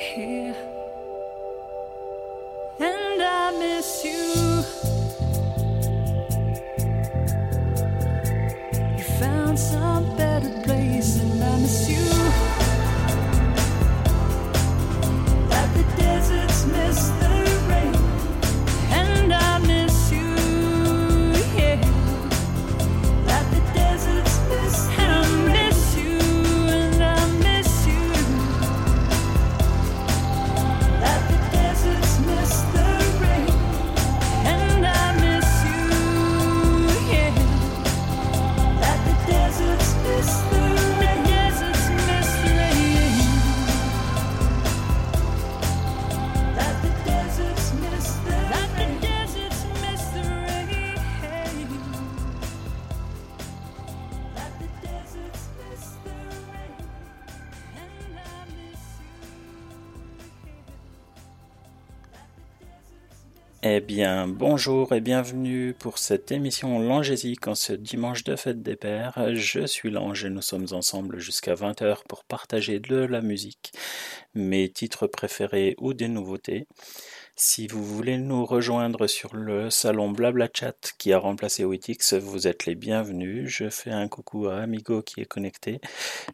here, and I miss you. You found some. Bien, bonjour et bienvenue pour cette émission Langésique en ce dimanche de fête des pères. Je suis Lange et nous sommes ensemble jusqu'à 20h pour partager de la musique, mes titres préférés ou des nouveautés. Si vous voulez nous rejoindre sur le salon Blabla Chat qui a remplacé Witix, vous êtes les bienvenus. Je fais un coucou à Amigo qui est connecté.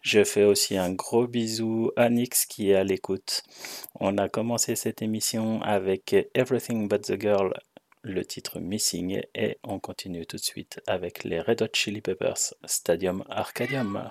Je fais aussi un gros bisou à Nix qui est à l'écoute. On a commencé cette émission avec Everything But the Girl, le titre Missing, et on continue tout de suite avec les Red Hot Chili Peppers, Stadium Arcadium.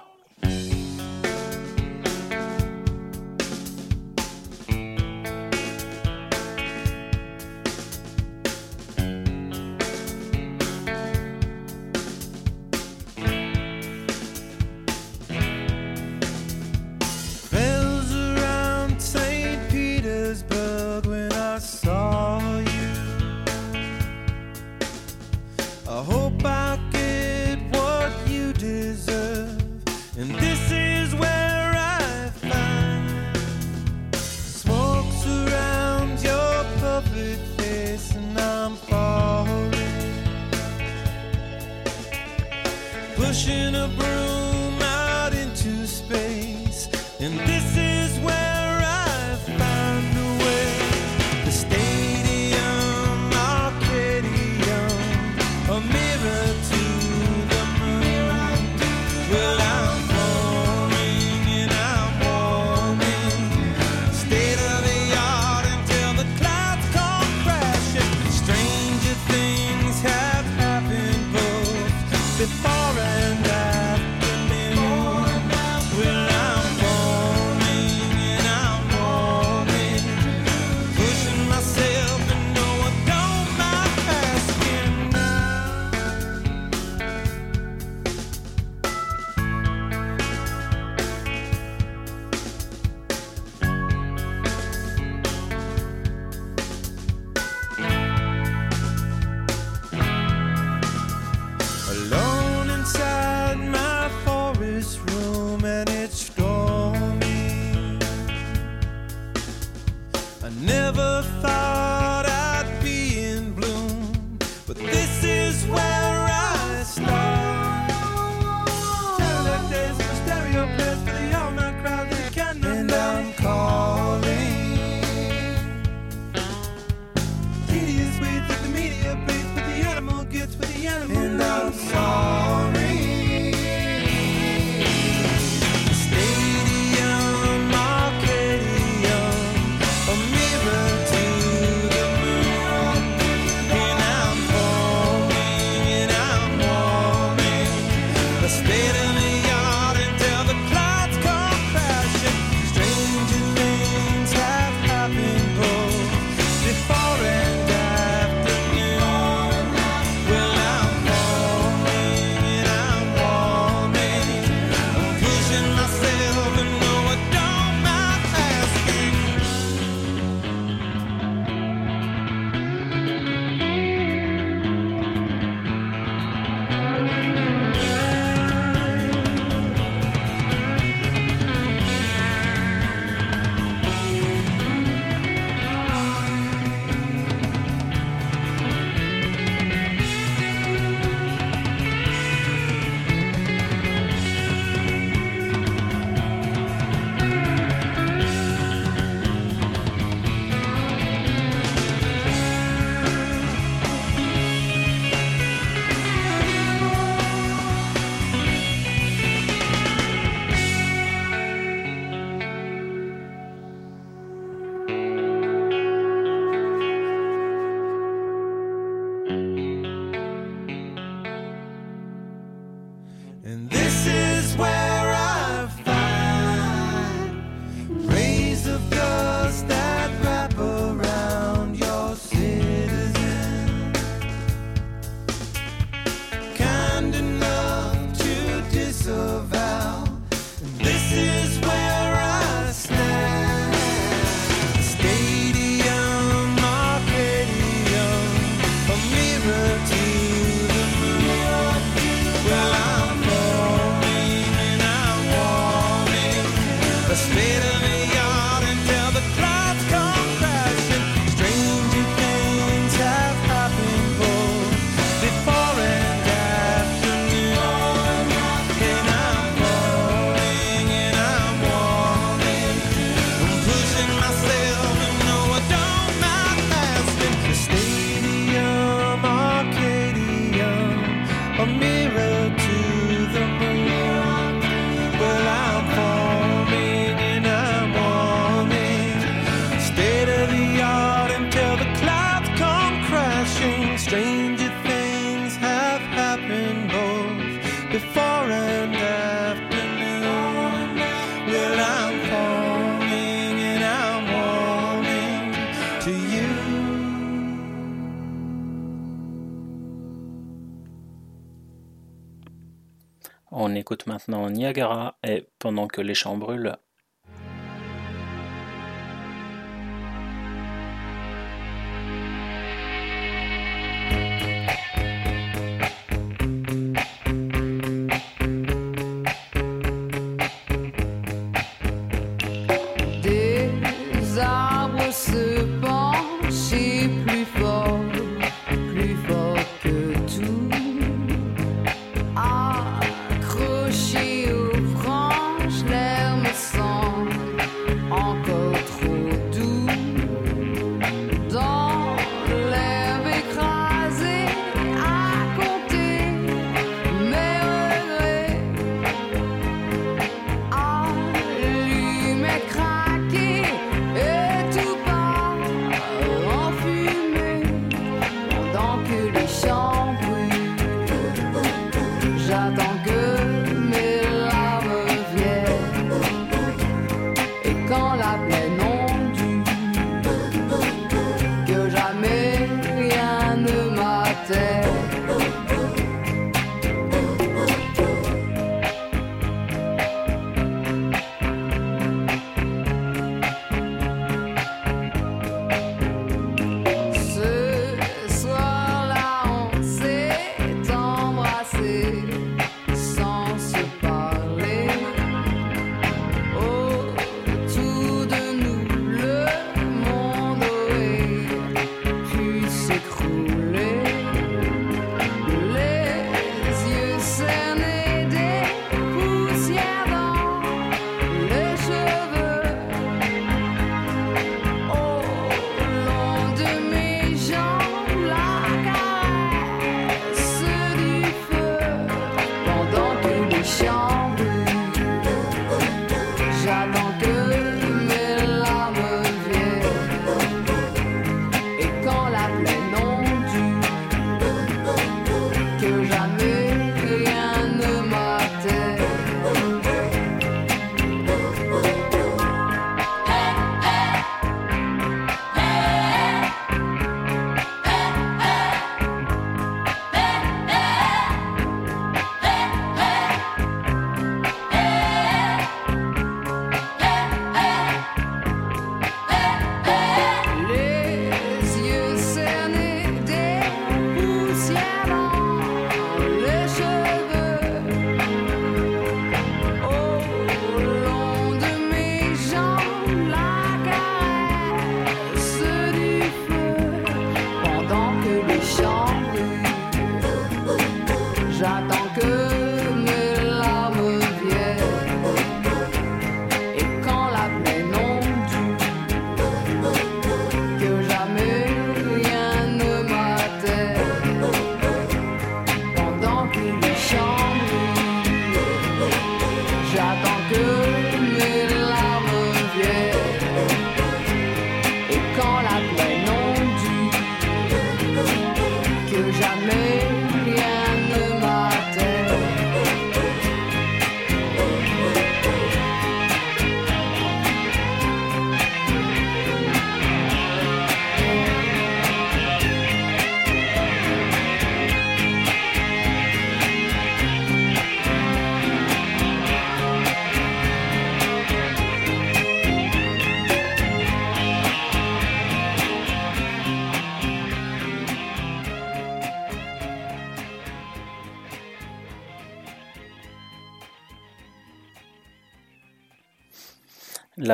On écoute maintenant Niagara et Pendant que les champs brûlent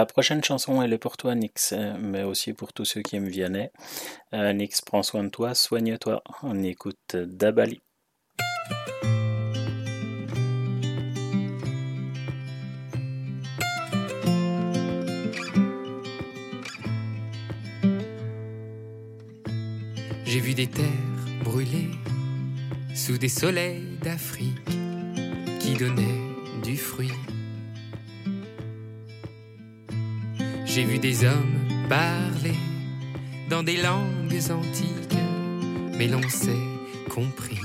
La prochaine chanson, elle est pour toi, Nix, euh, mais aussi pour tous ceux qui aiment Vianney. Euh, Nix, prends soin de toi, soigne-toi. On écoute euh, Dabali. J'ai vu des terres brûlées sous des soleils d'Afrique qui donnaient du fruit. J'ai vu des hommes parler dans des langues antiques, mais l'on s'est compris.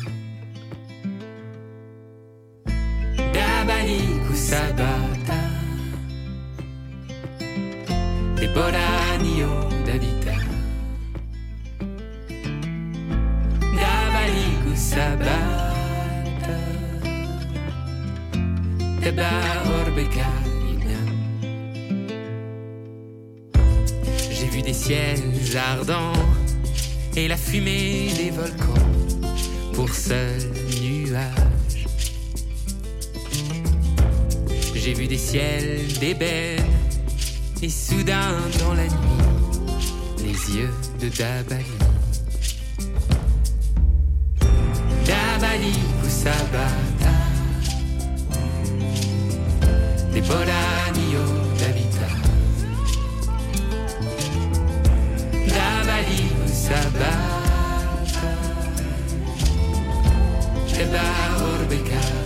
Dabalik ou Sabata, des Bolanio d'Avita. Dabalik ou Sabata, des Baorbeka. Des ciels ardents et la fumée des volcans pour seul nuage. J'ai vu des ciels d'ébène et soudain dans la nuit les yeux de Dabali. Dabali Kusabata Des Boranio Dabali Kusabata Teba Orbeka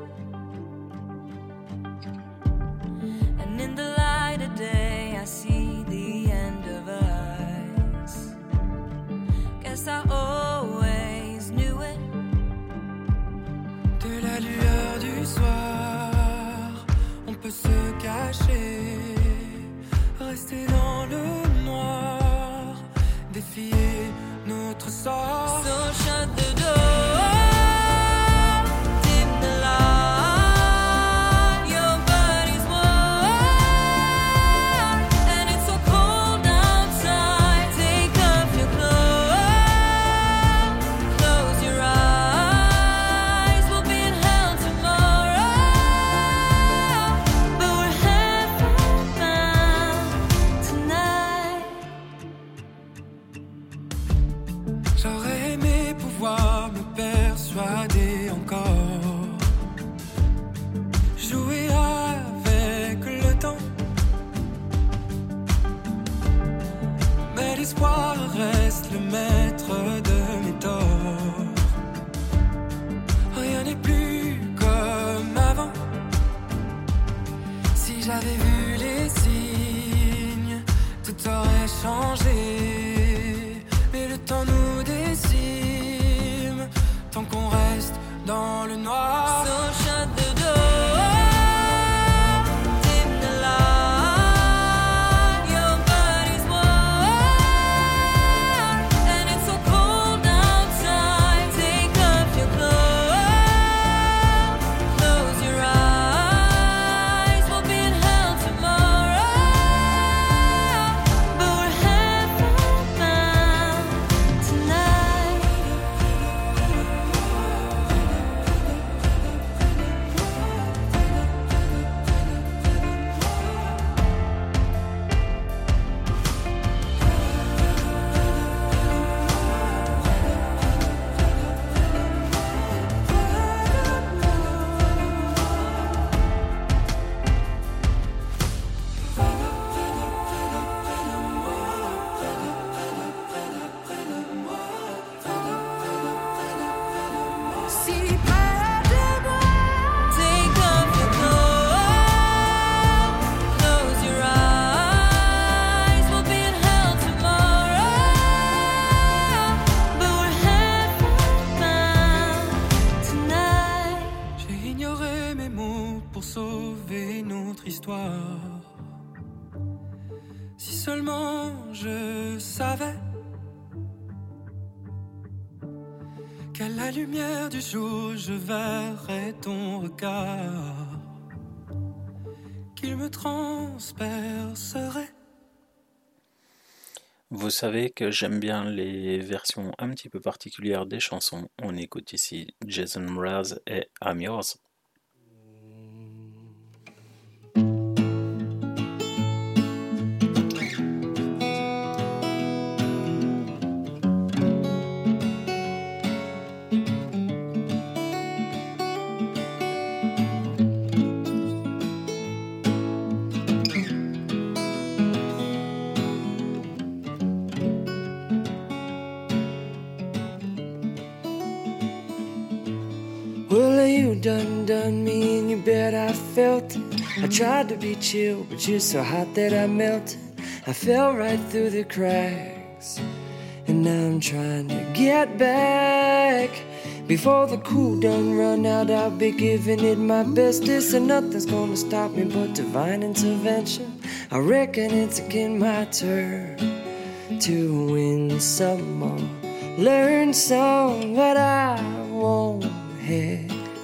De la lueur du soir, on peut se cacher, rester dans le noir, défier notre sort. Qu'il me transpercerait. Vous savez que j'aime bien les versions un petit peu particulières des chansons. On écoute ici Jason Mraz et I'm Yours. Well, you done done me, and you bet I felt it. I tried to be chill, but you're so hot that I melted. I fell right through the cracks, and now I'm trying to get back. Before the cool done run out, I'll be giving it my bestest, and nothing's gonna stop me but divine intervention. I reckon it's again my turn to win some more, learn some, but I won't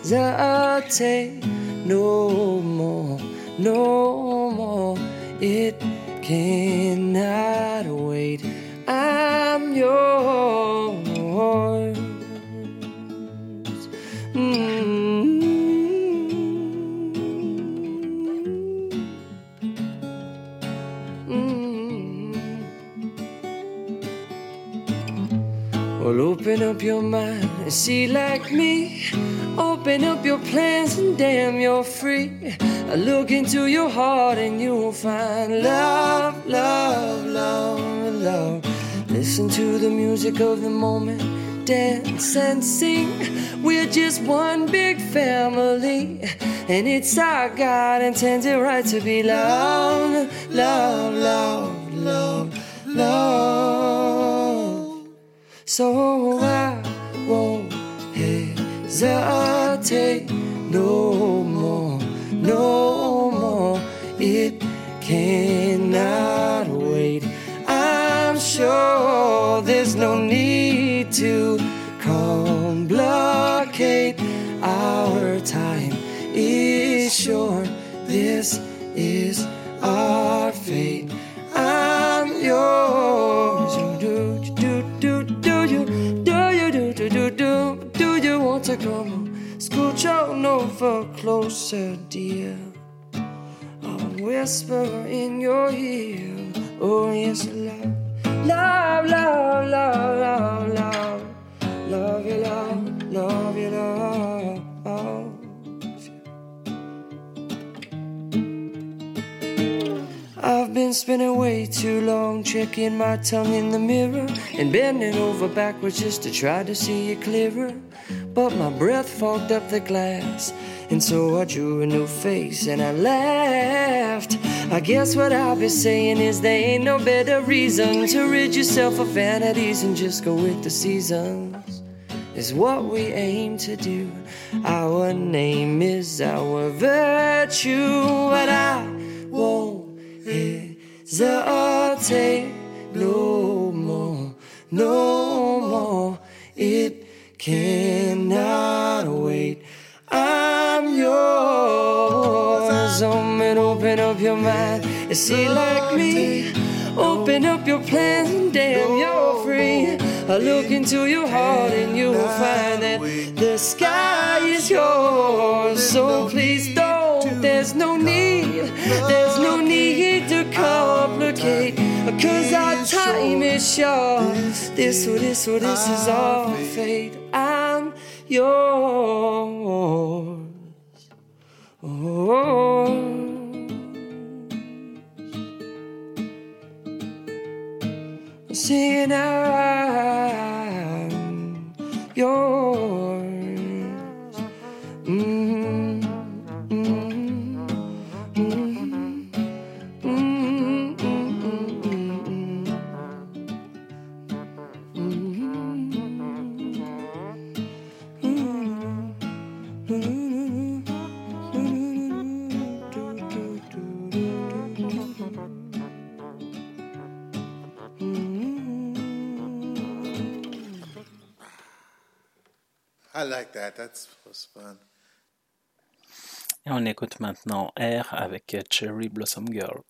hesitate no more, no more. It cannot wait. I'm yours. Mm. Mm. Well, open up your mind see like me. Open up your plans and damn, you're free. I look into your heart and you'll find love, love, love, love. Listen to the music of the moment, dance and sing. We're just one big family, and it's our God intended right to be loved, love, love, love, love. So I won't hesitate no more, no more. It cannot wait. I'm sure there's no need to complicate. Our time is sure This is our fate. I'm yours. To come on? Scooch on over closer, dear. I'll whisper in your ear. Oh yes, love, love, love, love, love, love, love you, love, love you, love. I've been spending way too long checking my tongue in the mirror and bending over backwards just to try to see it clearer. But my breath fogged up the glass, and so I drew a new face and I laughed. I guess what I'll be saying is there ain't no better reason to rid yourself of vanities and just go with the seasons. Is what we aim to do. Our name is our virtue, but I won't hesitate no more, no more. It cannot wait. I'm yours. Um, and open up your mind and see like me. Open up your plans and damn, you're free. I look into your heart and you'll find that the sky is yours. So please don't. There's no need. There's Cause our time is short. This or this or this is our fate. I'm yours. Oh. Singing I'm yours. Mm, Et on écoute maintenant Air avec Cherry Blossom Girl.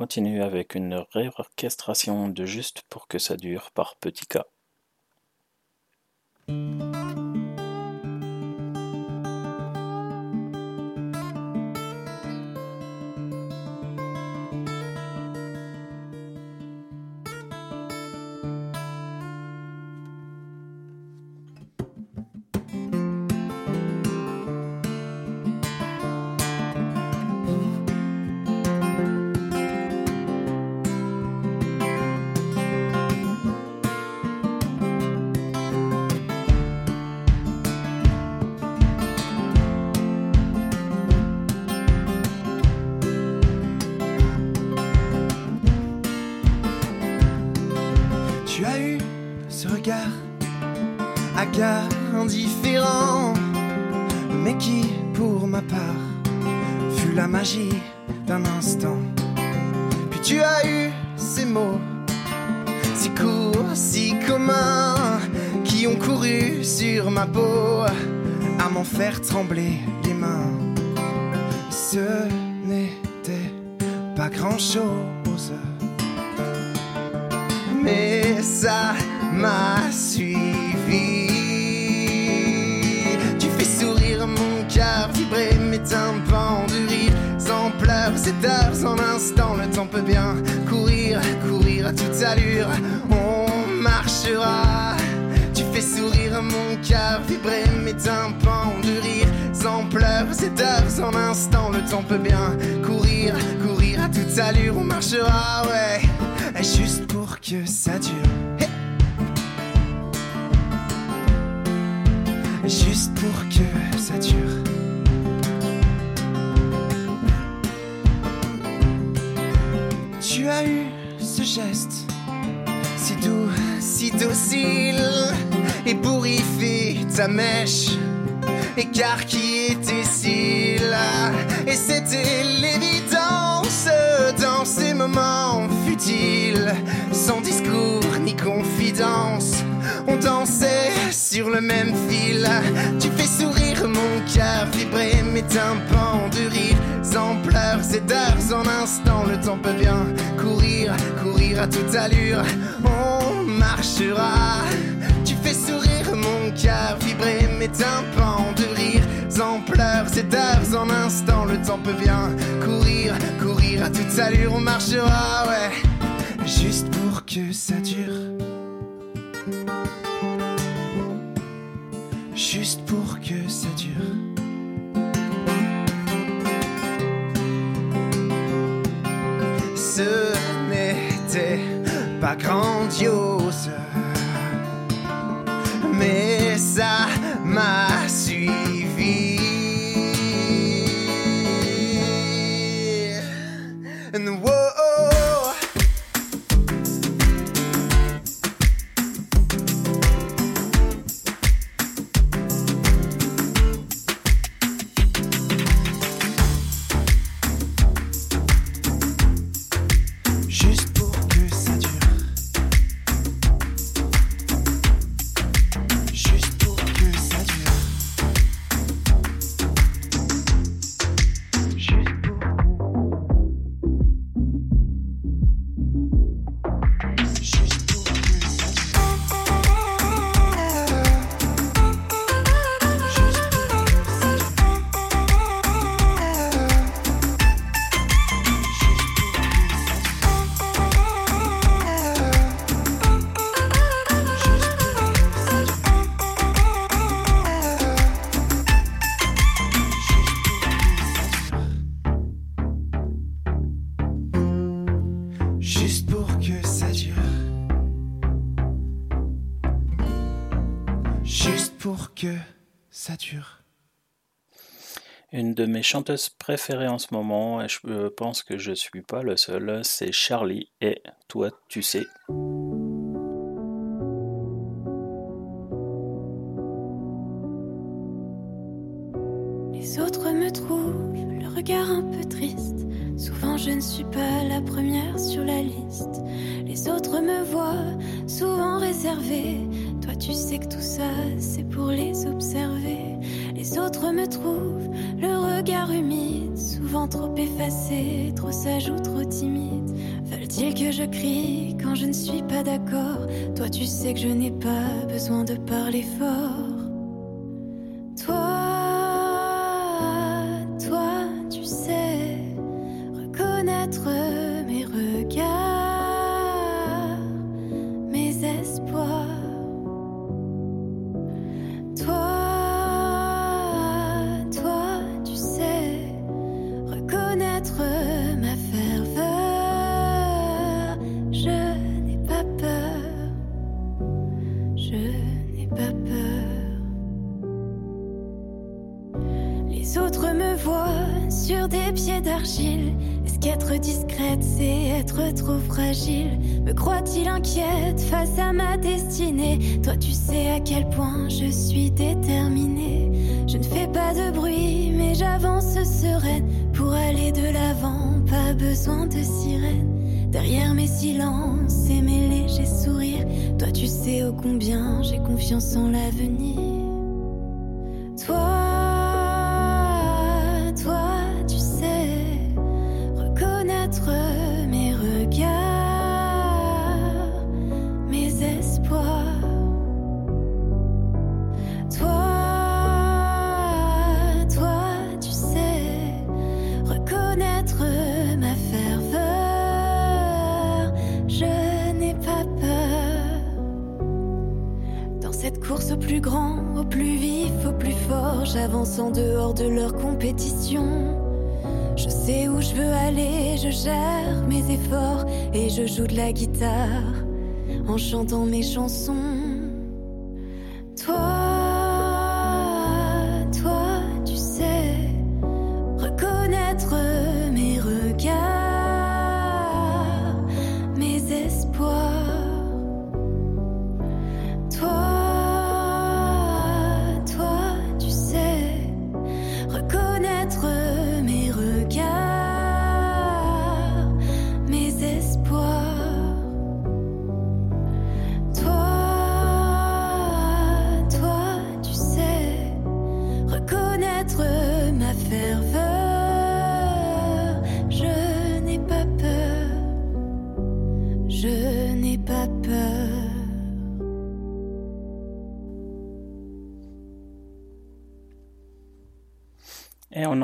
continue avec une réorchestration de juste pour que ça dure par petits cas. marche, ah ouais. Salut, on marchera chanteuses préférées en ce moment, et je euh, pense que je suis pas le seul, c'est Charlie et Toi tu sais. Les autres me trouvent le regard un peu triste. Souvent je ne suis pas la première sur la liste. Les autres me voient souvent réservée. Toi tu sais que tout ça c'est pour les observer. Les autres me trouvent le regard humide, souvent trop effacé, trop sage ou trop timide. Veulent-ils que je crie quand je ne suis pas d'accord? Toi tu sais que je n'ai pas besoin de parler fort. combien j'ai confiance en l'avenir. guitare en chantant mes chansons.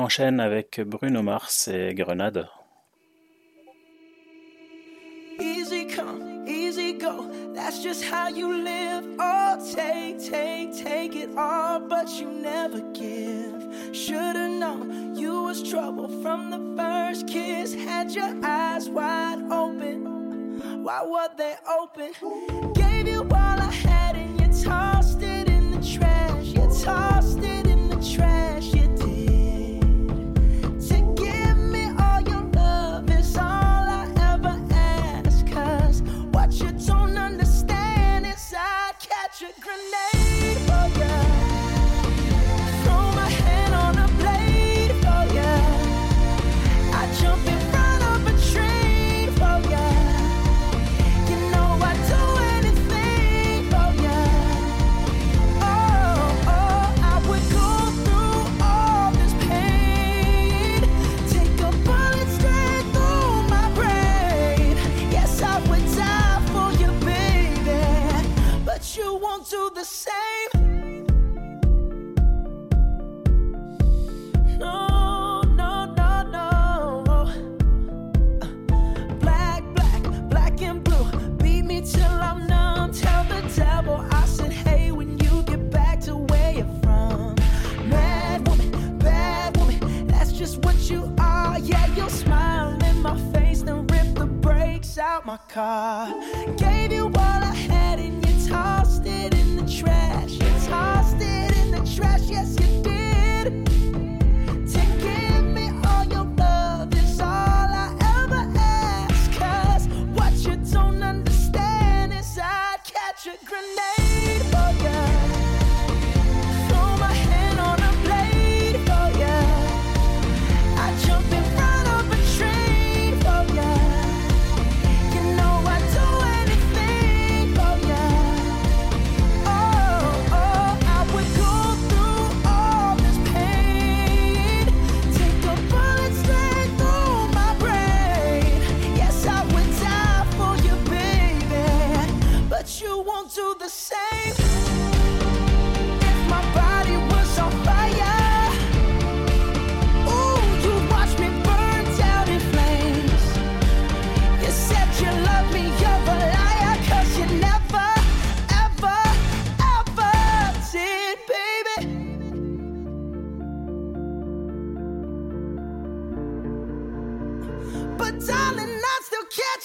enchaîne avec Bruno Mars et Grenade. Easy come, easy go. That's just how you live. Oh, take, take, take it all, but you never give. Should've known you was trouble from the first kiss. Had your eyes wide open. Why were they open? Gave you all I had in your time. do the same. No, no, no, no. Black, black, black and blue. Beat me till I'm numb. Tell the devil I said, hey, when you get back to where you're from. Mad woman, bad woman, that's just what you are. Yeah, you'll smile in my face, then rip the brakes out my car. Gave you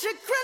electric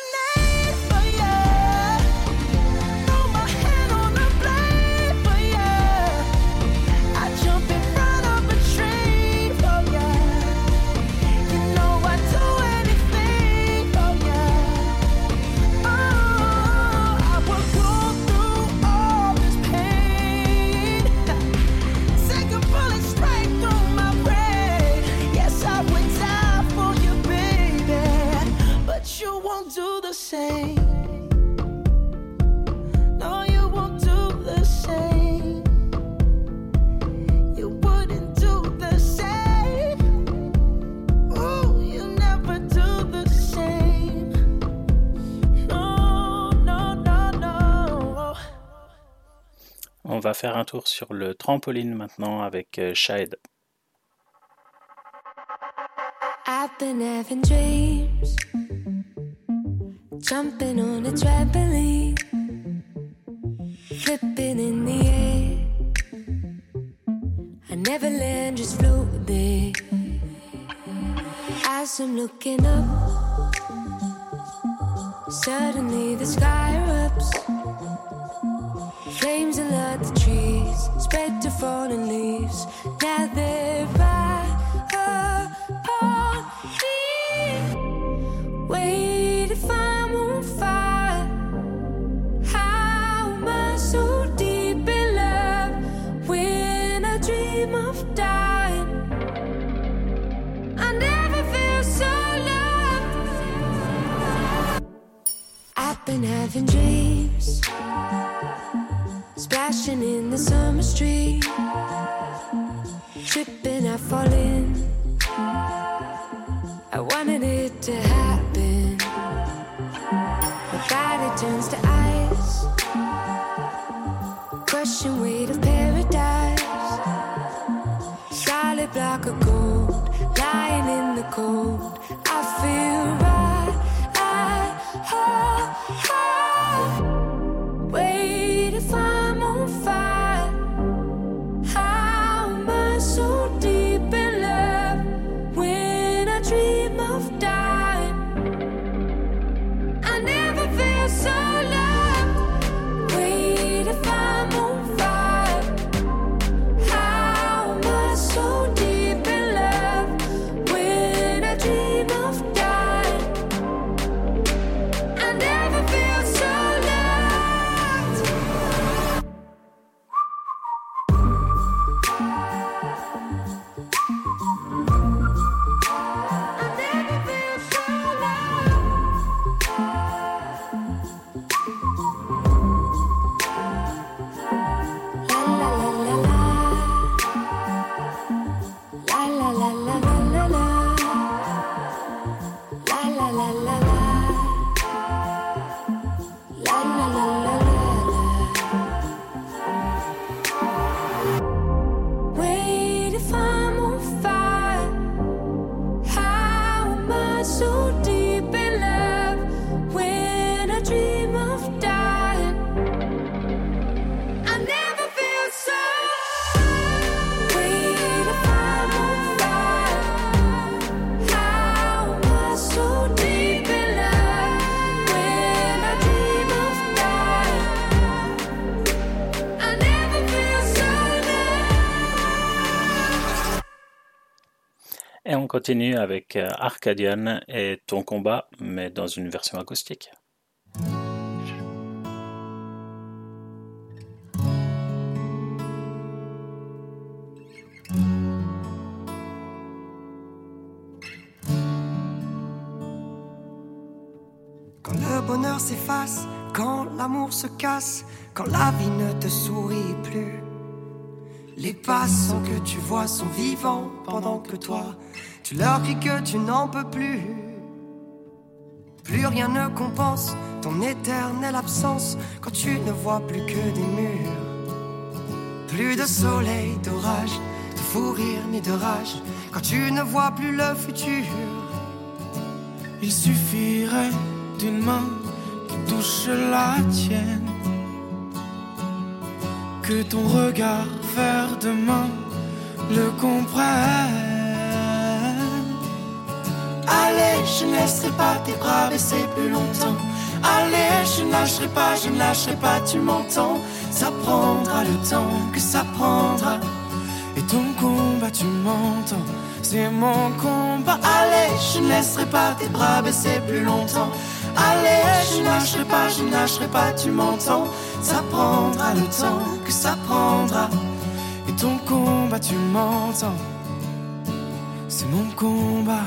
faire un tour sur le trampoline maintenant avec euh, Shade. I've been having dreams, jumping on a trampoline, flipping in the air. I never land, just float there. As I'm looking up, suddenly the sky erupts. Flames alert the trees, spread to fallen leaves. Now they're right upon me. Wait if I'm on fire. How am I so deep in love when I dream of dying? I never feel so loved. I've been having dreams, splashing in the summer street, tripping, I fall in. I wanted it to happen. My body turns to ice, crushing weight continue avec euh, Arcadian et Ton combat, mais dans une version acoustique. Quand le bonheur s'efface, quand l'amour se casse, quand la vie ne te sourit plus. Les passants que tu vois sont vivants pendant que toi, tu leur cries que tu n'en peux plus. Plus rien ne compense ton éternelle absence quand tu ne vois plus que des murs. Plus de soleil, d'orage, de fou rire ni de rage quand tu ne vois plus le futur. Il suffirait d'une main qui touche la tienne. Que ton regard demain le comprenne. Allez, je ne laisserai pas tes bras baisser plus longtemps. Allez, je ne lâcherai pas, je ne lâcherai pas, tu m'entends. Ça prendra le temps que ça prendra. Et ton combat, tu m'entends, c'est mon combat. Allez, je ne laisserai pas tes bras baisser plus longtemps. Allez, je ne lâcherai pas, je ne lâcherai pas, tu m'entends. Ça prendra le temps que ça prendra. Ton combat, tu m'entends, c'est mon combat.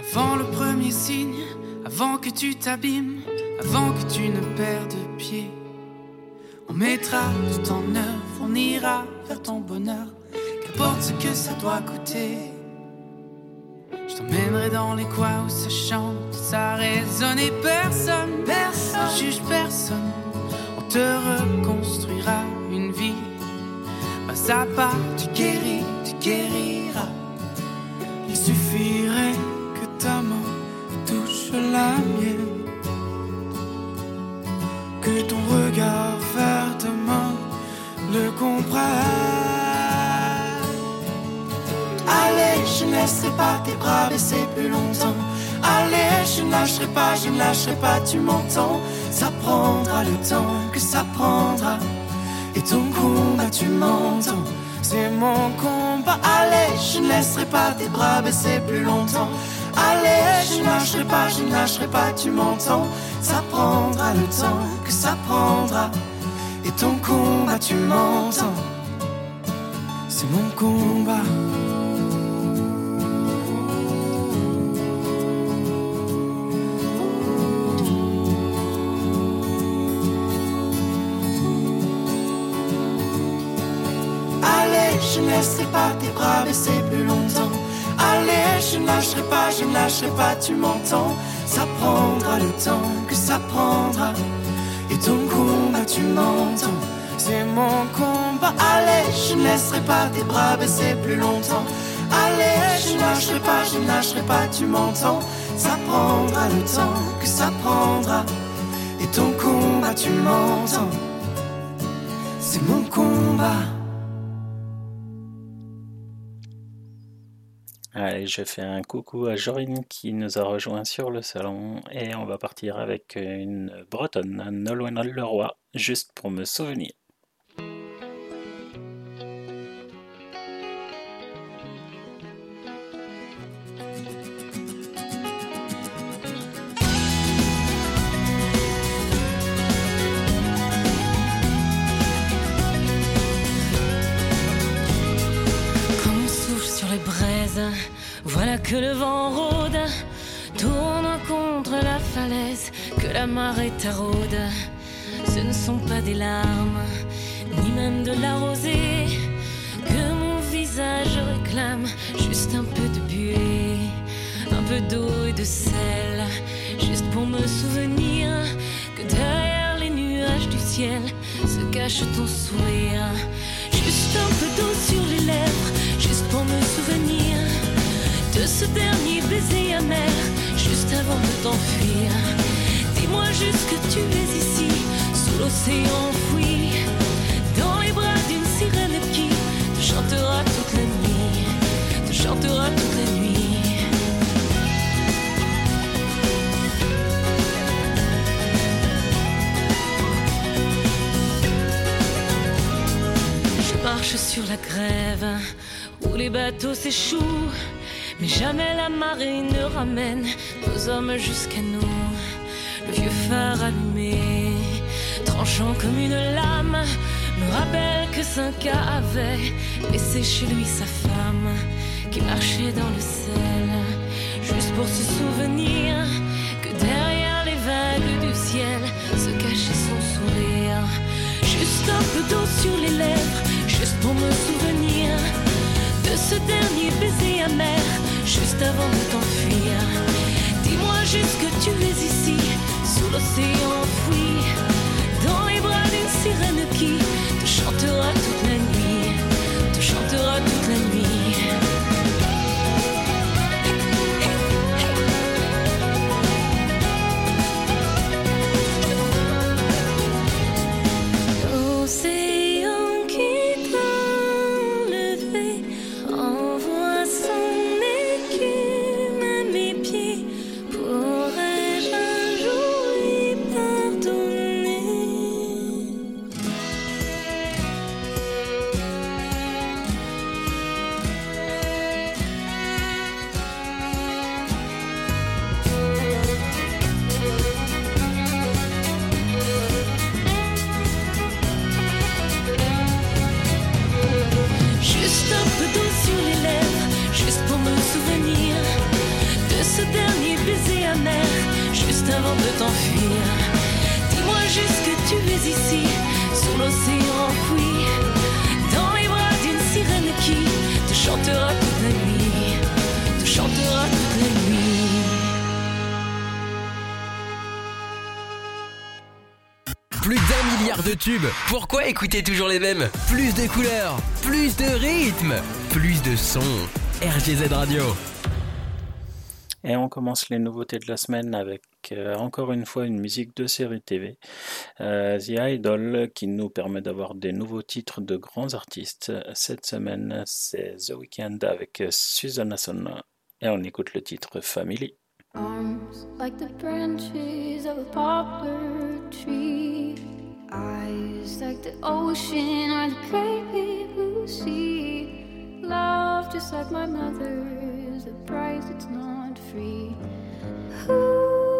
Avant le premier signe, avant que tu t'abîmes, avant que tu ne perdes pied. On mettra tout en œuvre, on ira vers ton bonheur, qu'importe ce que ça doit coûter. Je t'emmènerai dans les coins où ça chante, ça résonne et personne, personne, ne juge personne. Te reconstruira une vie, pas à pas, tu guéris, tu guériras. suffirait que ta main touche la mienne, que ton regard vers demain le comprenne. Allez, je ne laisserai pas tes bras baisser plus longtemps. Allez, je ne lâcherai pas, je ne lâcherai pas, tu m'entends. Ça prendra le temps que ça prendra. Et ton combat, tu m'entends. C'est mon combat. Allez, je ne laisserai pas tes bras baisser plus longtemps. Allez, je ne lâcherai pas, je ne lâcherai pas, tu m'entends. Ça prendra le temps que ça prendra. Et ton combat, tu m'entends. C'est mon combat. Laisserai pas tes bras baisser plus longtemps. Allez, je ne lâcherai pas, je ne lâcherai pas, tu m'entends. Ça prendra le temps que ça prendra. Et ton combat, tu m'entends. C'est mon combat. Allez, je ne laisserai pas tes bras baisser plus longtemps. Allez, je ne lâcherai pas, je ne lâcherai pas, tu m'entends. Ça prendra le temps que ça prendra. Et ton combat, tu m'entends. C'est mon combat. Allez, je fais un coucou à Jorine qui nous a rejoint sur le salon et on va partir avec une bretonne, Nolwenn Leroy, juste pour me souvenir. Voilà que le vent rôde, tourne contre la falaise, que la marée taraude. Ce ne sont pas des larmes, ni même de la rosée, que mon visage réclame, juste un peu de buée, un peu d'eau et de sel, juste pour me souvenir que derrière les nuages du ciel se cache ton sourire. Juste un peu d'eau sur les lèvres, pour me souvenir de ce dernier baiser amer, juste avant de t'enfuir. Dis-moi juste que tu es ici, sous l'océan enfoui, dans les bras d'une sirène qui te chantera toute la nuit, te chantera toute la nuit. Je marche sur la grève où les bateaux s'échouent, mais jamais la marée ne ramène nos hommes jusqu'à nous. Le vieux phare allumé, tranchant comme une lame, me rappelle que Cinqa avait laissé chez lui sa femme qui marchait dans le sel, juste pour se souvenir que derrière les vagues du ciel se cachait son sourire. Juste un peu d'eau sur les lèvres, juste pour me souvenir de ce dernier baiser amer, juste avant de t'enfuir. Dis-moi juste que tu es ici, sous l'océan enfoui, dans les bras d'une sirène qui te chantera toute la nuit, te chantera toute la nuit. Ici, sous l'océan enfoui, dans les bras d'une sirène qui te chantera toute la nuit, te chantera toute la nuit. Plus d'un milliard de tubes. Pourquoi écouter toujours les mêmes? Plus de couleurs, plus de rythme, plus de sons. RGZ Radio. Et on commence les nouveautés de la semaine avec euh, encore une fois une musique de série TV, euh, The Idol, qui nous permet d'avoir des nouveaux titres de grands artistes. Cette semaine, c'est The Weeknd avec Susanna Sonna. Et on écoute le titre Family. Arms like the branches of a poplar tree. Eyes like the ocean or the great blue sea. Love just like my mother's, a price that's not free. Voice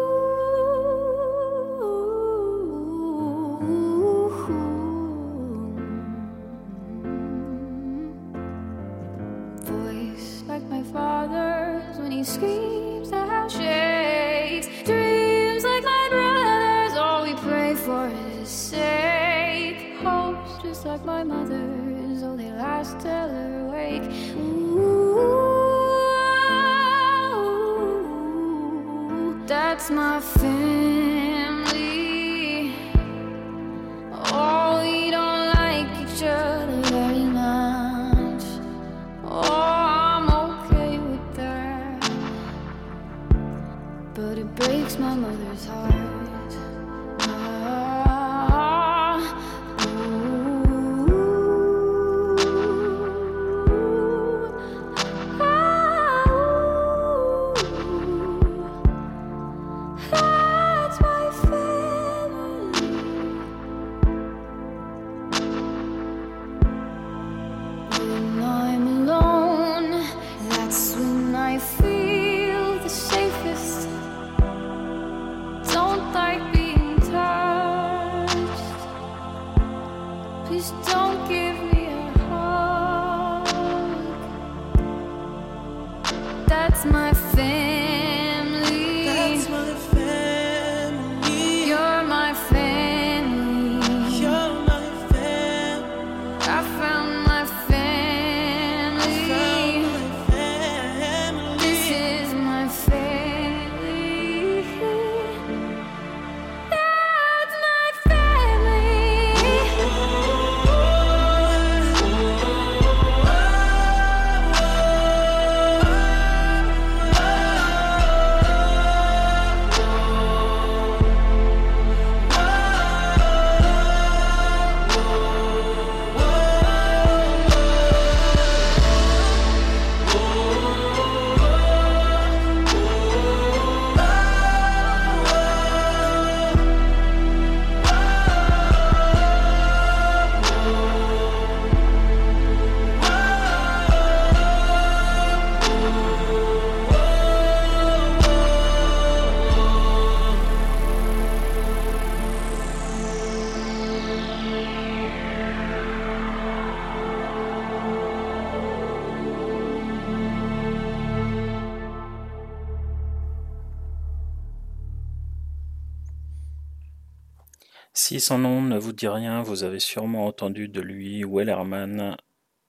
son nom ne vous dit rien, vous avez sûrement entendu de lui Wellerman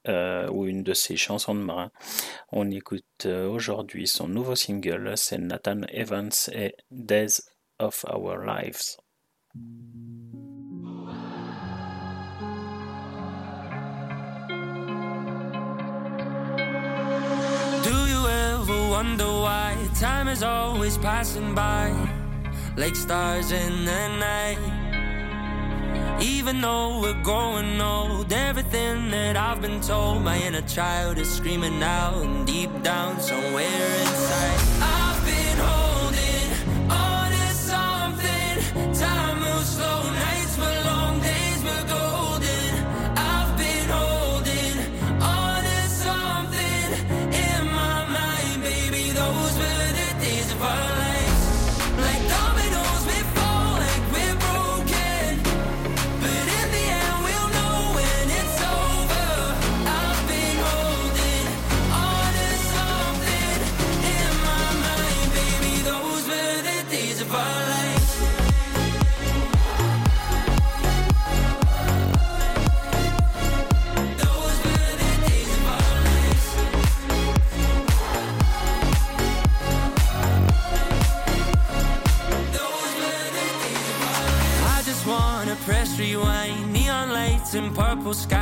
euh, ou une de ses chansons de marin. On écoute euh, aujourd'hui son nouveau single, c'est Nathan Evans et Days of Our Lives. Do you ever wonder why time is always passing by? Like stars in the night? Even though we're growing old, everything that I've been told, my inner child is screaming out, and deep down somewhere inside, purple sky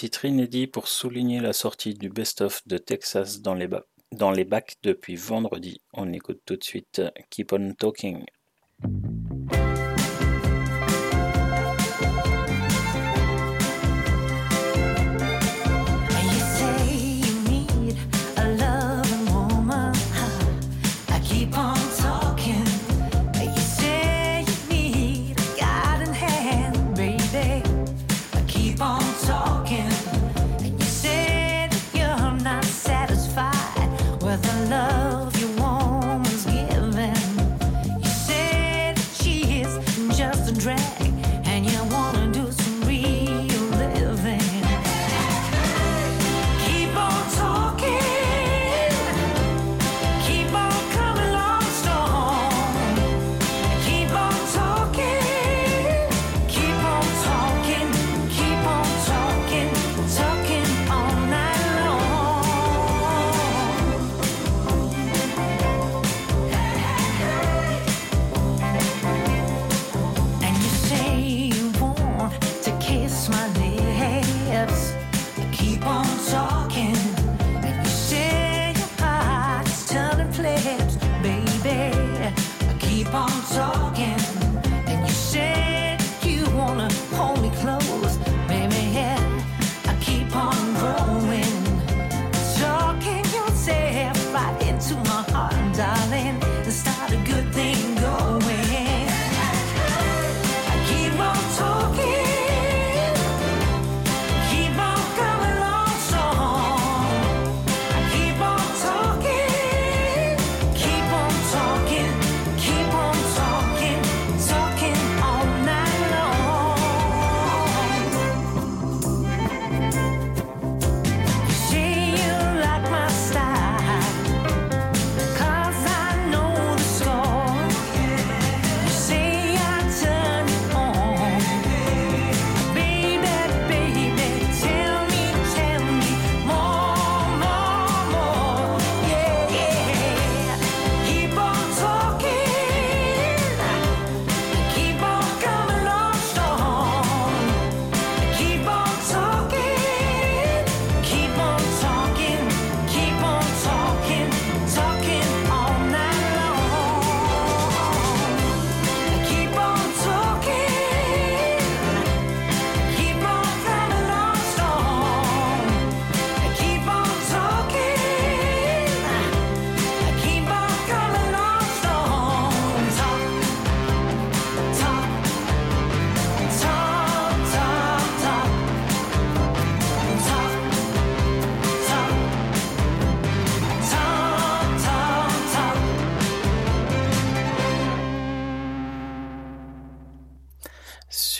titre inédit pour souligner la sortie du best-of de Texas dans les bacs depuis vendredi. On écoute tout de suite Keep on Talking.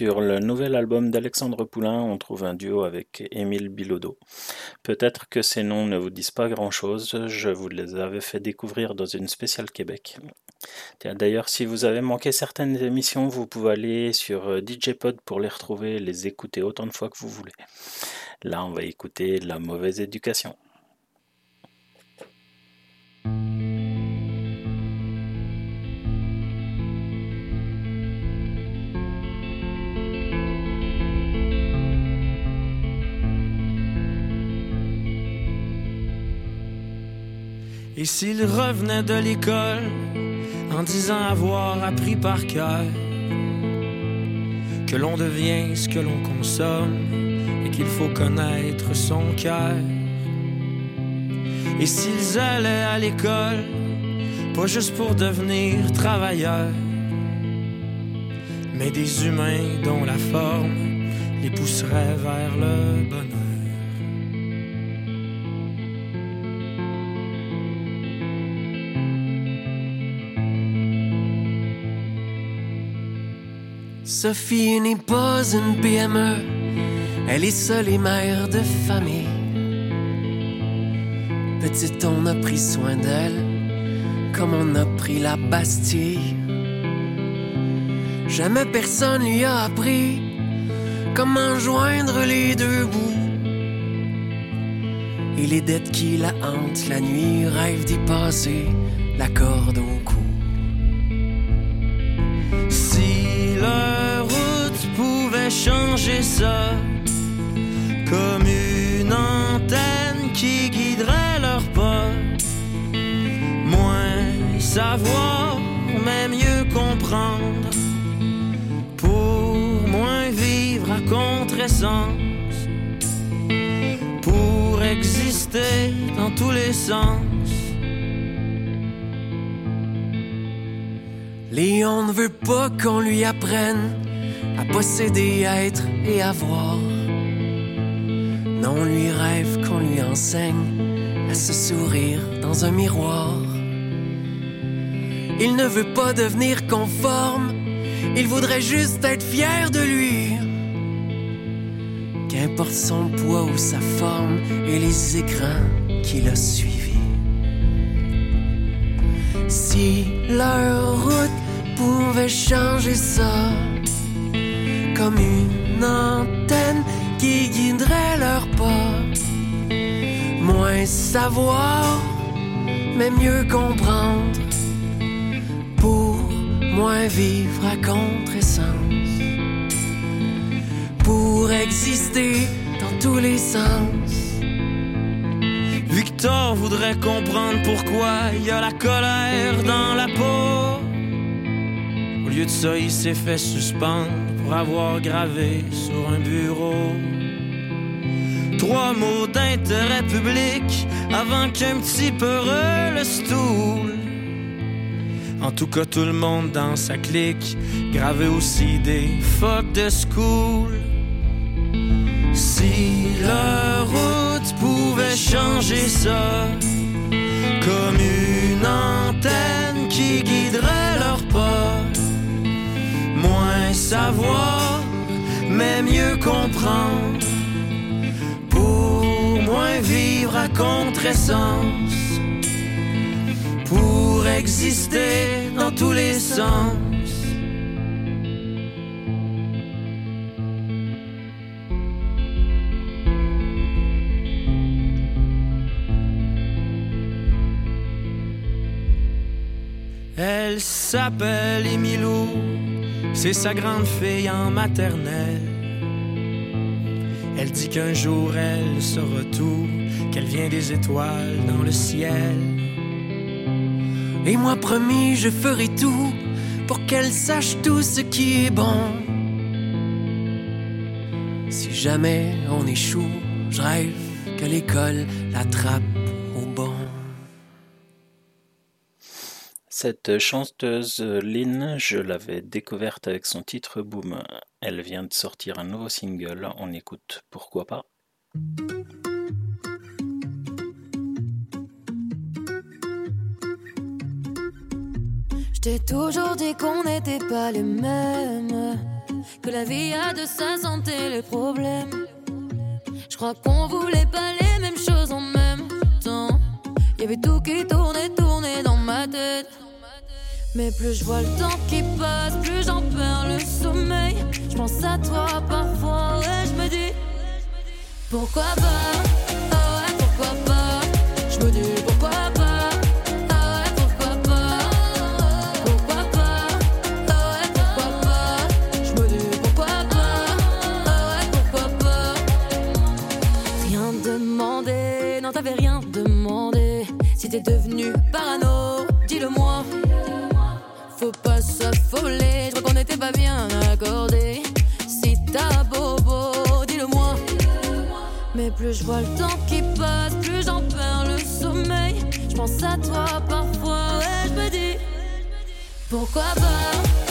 Sur le nouvel album d'Alexandre Poulain, on trouve un duo avec Émile Bilodeau. Peut-être que ces noms ne vous disent pas grand-chose, je vous les avais fait découvrir dans une spéciale Québec. D'ailleurs, si vous avez manqué certaines émissions, vous pouvez aller sur euh, DJ Pod pour les retrouver, les écouter autant de fois que vous voulez. Là, on va écouter La mauvaise éducation. Et s'il revenait de l'école en disant avoir appris par cœur que l'on devient ce que l'on consomme et qu'il faut connaître son cœur. Et s'ils allaient à l'école, pas juste pour devenir travailleurs, mais des humains dont la forme les pousserait vers le bonheur. Sophie n'est pas une PME, elle est seule et mère de famille. Petite, on a pris soin d'elle, comme on a pris la Bastille. Jamais personne lui a appris comment joindre les deux bouts. Et les dettes qui la hantent la nuit rêvent d'y passer la corde au cou. Leur route pouvait changer ça, comme une antenne qui guiderait leurs pas, moins savoir, mais mieux comprendre, pour moins vivre à contresens, pour exister dans tous les sens. Léon ne veut pas qu'on lui apprenne à posséder, être et à voir. Non, lui rêve qu'on lui enseigne à se sourire dans un miroir. Il ne veut pas devenir conforme, il voudrait juste être fier de lui. Qu'importe son poids ou sa forme et les écrans qu'il a suivis. Si leur route pouvait changer ça, comme une antenne qui guiderait leurs pas, moins savoir, mais mieux comprendre, pour moins vivre à contresens, pour exister dans tous les sens. Victor voudrait comprendre pourquoi il y a la colère dans la peau. Au lieu de ça, il s'est fait suspendre pour avoir gravé sur un bureau. Trois mots d'intérêt public avant qu'un petit peureux le stoule. En tout cas, tout le monde dans sa clique gravait aussi des fuck de school. Si leur route pouvait changer ça, comme une antenne qui guiderait savoir, mais mieux comprendre, pour moins vivre à contresens, pour exister dans tous les sens. Elle s'appelle Emilou, c'est sa grande fille en maternelle. Elle dit qu'un jour elle saura tout, qu'elle vient des étoiles dans le ciel. Et moi promis, je ferai tout pour qu'elle sache tout ce qui est bon. Si jamais on échoue, je rêve que l'école l'attrape Cette chanteuse Lynn, je l'avais découverte avec son titre Boom. Elle vient de sortir un nouveau single, on écoute pourquoi pas. Je t'ai toujours dit qu'on n'était pas les mêmes. Que la vie a de sa santé les problèmes. Je crois qu'on voulait pas les mêmes choses en même temps. Y avait tout qui tournait, tournait dans ma tête. Mais plus je vois le temps qui passe, plus j'en perds le sommeil. Je pense à toi parfois et je me dis pourquoi pas. Ah ouais, pourquoi pas. Dis Je crois qu'on n'était pas bien accordé. Si t'as bobo, dis-le-moi. Mais plus je vois le temps qui passe, plus j'en perds le sommeil. Je pense à toi parfois et je me dis pourquoi pas?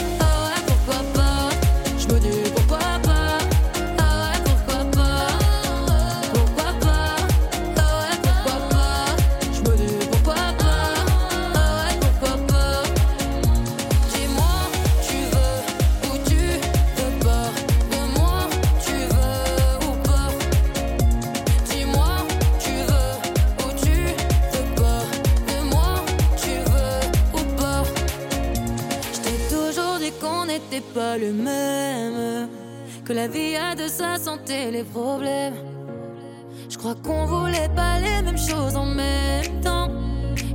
ça les problèmes. Je crois qu'on voulait pas les mêmes choses en même temps.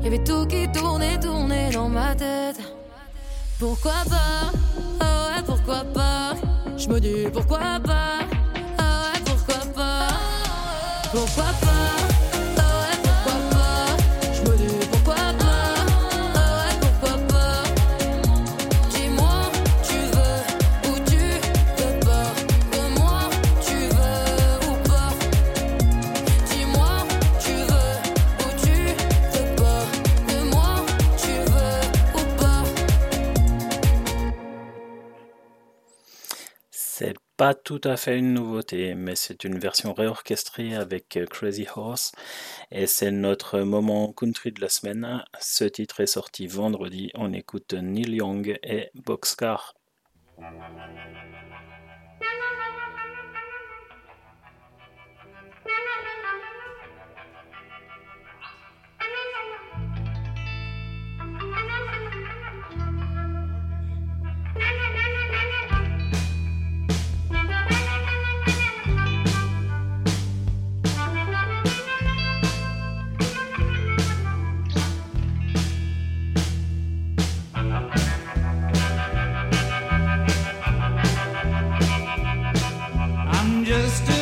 Y avait tout qui tournait, tournait dans ma tête. Pourquoi pas? Ah ouais, pourquoi pas? Je me dis pourquoi pas? Ah ouais, pourquoi pas? Pourquoi pas? pas tout à fait une nouveauté, mais c'est une version réorchestrée avec euh, Crazy Horse et c'est notre moment country de la semaine. Ce titre est sorti vendredi. On écoute Neil Young et Boxcar. just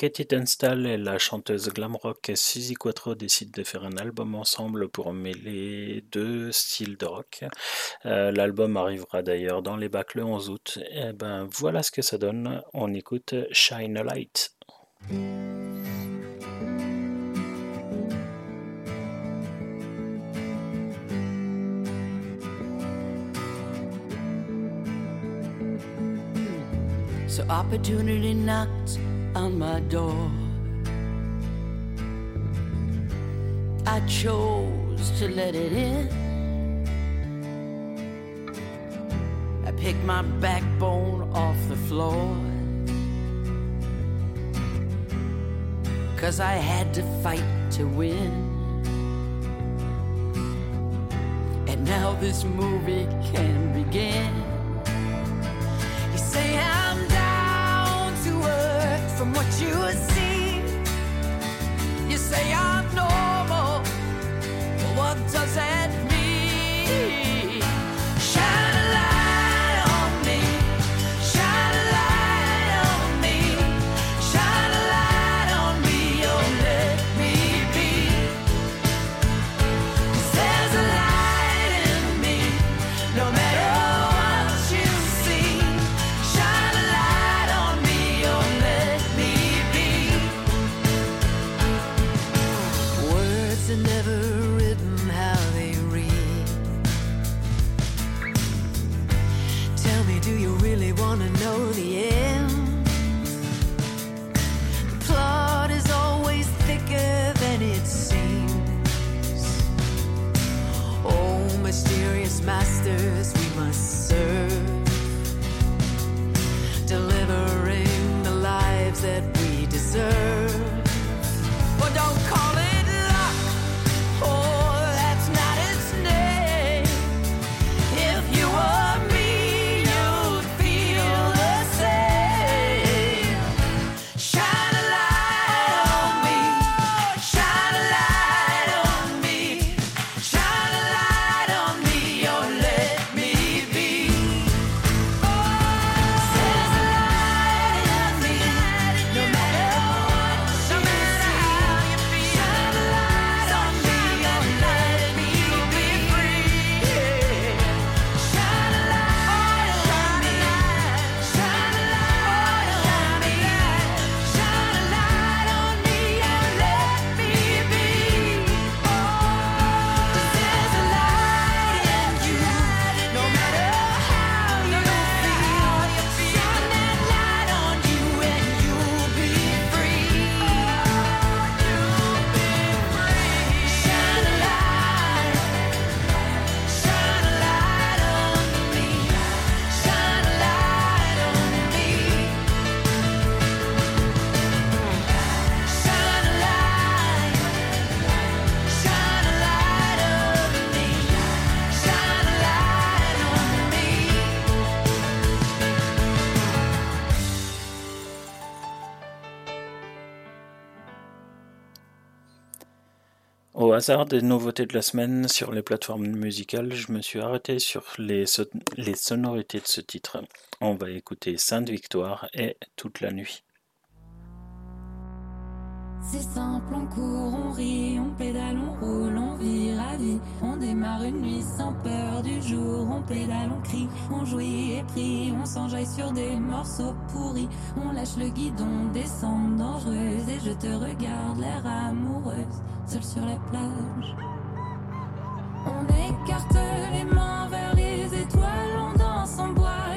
Katie Tunstall et la chanteuse glam rock Suzy Quattro décident de faire un album ensemble pour mêler deux styles de rock, euh, l'album arrivera d'ailleurs dans les bacs le 11 août. Et ben voilà ce que ça donne. On écoute Shine a Light. So opportunity on my door. I chose to let it in. I picked my backbone off the floor. Cause I had to fight to win. And now this movie can begin. You say I'm earth from what you see. You say I'm normal, but what does that des nouveautés de la semaine sur les plateformes musicales, je me suis arrêté sur les, les sonorités de ce titre. On va écouter Sainte Victoire et Toute la nuit. C'est simple, on court, on rit, on pédale, on roule, on vit ravi. On démarre une nuit sans peur du jour, on pédale, on crie, on jouit et prie, on s'enjaille sur des morceaux pourris. On lâche le guidon, descend dangereuse et je te regarde, l'air amoureuse, seule sur la plage. On écarte les mains vers les étoiles, on danse, on boit,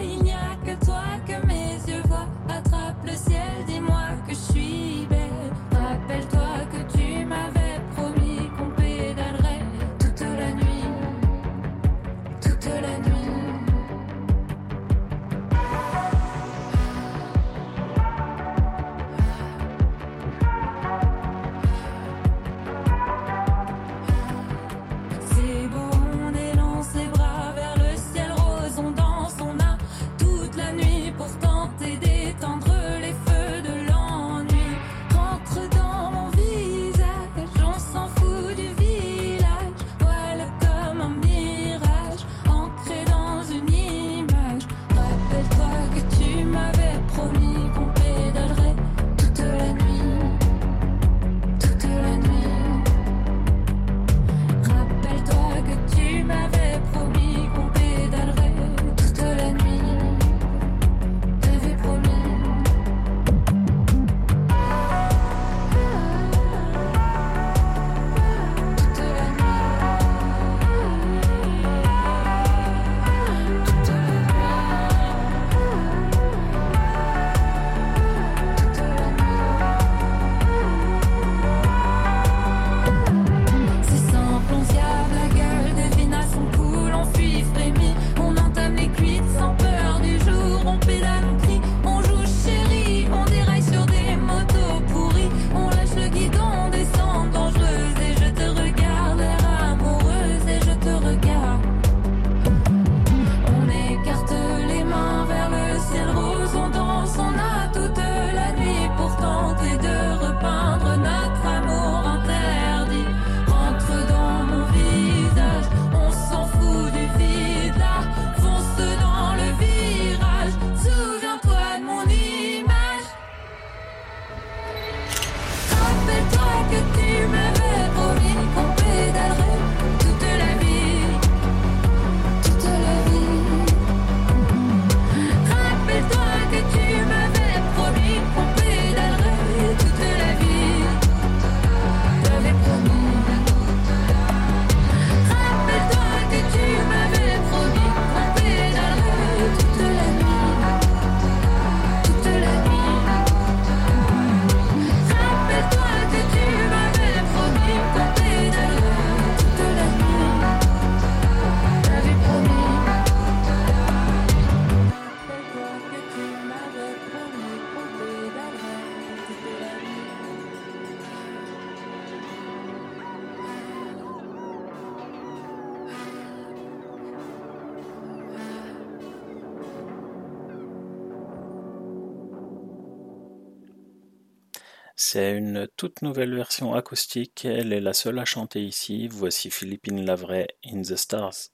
C'est une toute nouvelle version acoustique, elle est la seule à chanter ici. Voici Philippine Lavray in the Stars.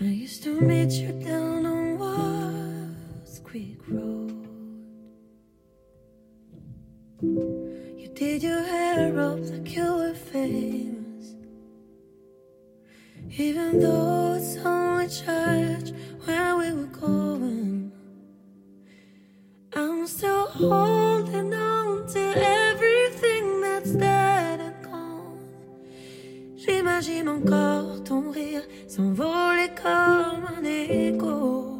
I used to meet Creek Road. You did your hair up like you were famous. Even though it's only church where we were going, I'm still holding on to everything that's dead and gone. J'imagine encore ton rire s'envoler comme un écho.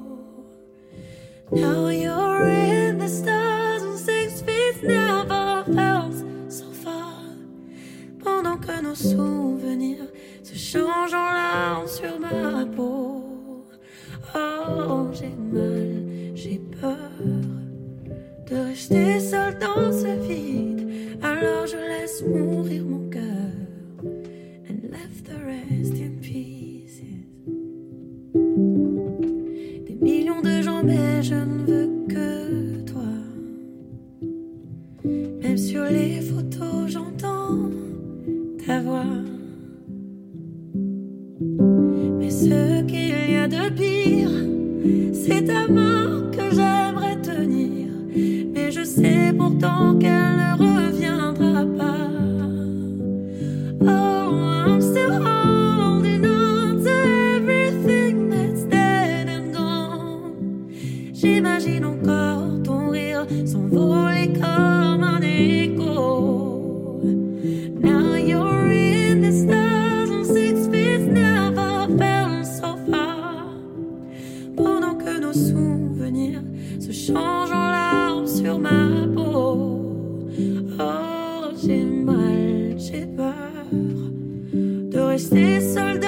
Now you're in the stars and six feet never felt so far. Pendant que nos souvenirs se changent en larmes sur ma peau. Oh, j'ai mal, j'ai peur de rester seul dans ce vide. Alors je laisse mourir mon cœur and left the rest in pieces. Mais je ne veux que toi. Même sur les photos, j'entends ta voix. Mais ce qu'il y a de pire, c'est ta main que j'aimerais tenir. Mais je sais pourtant qu'elle J'imagine encore ton rire s'envoler comme un écho. Now you're in the stars and six feet never felt so far. Pendant que nos souvenirs se changent en larmes sur ma peau. Oh, j'ai mal, j'ai peur de rester seul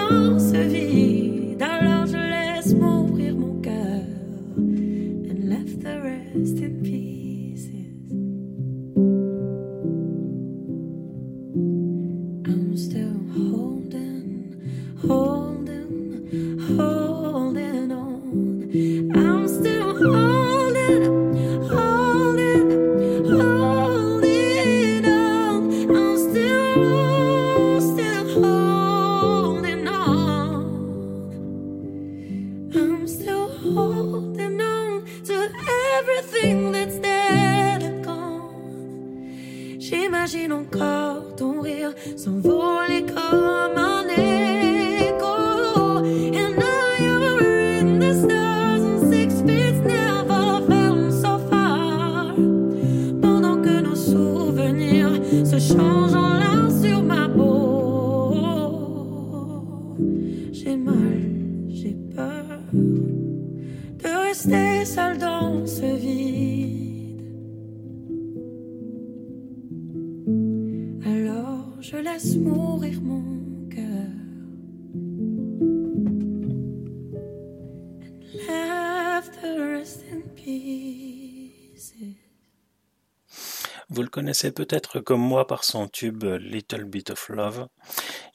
Connaissez peut-être comme moi par son tube Little Bit of Love.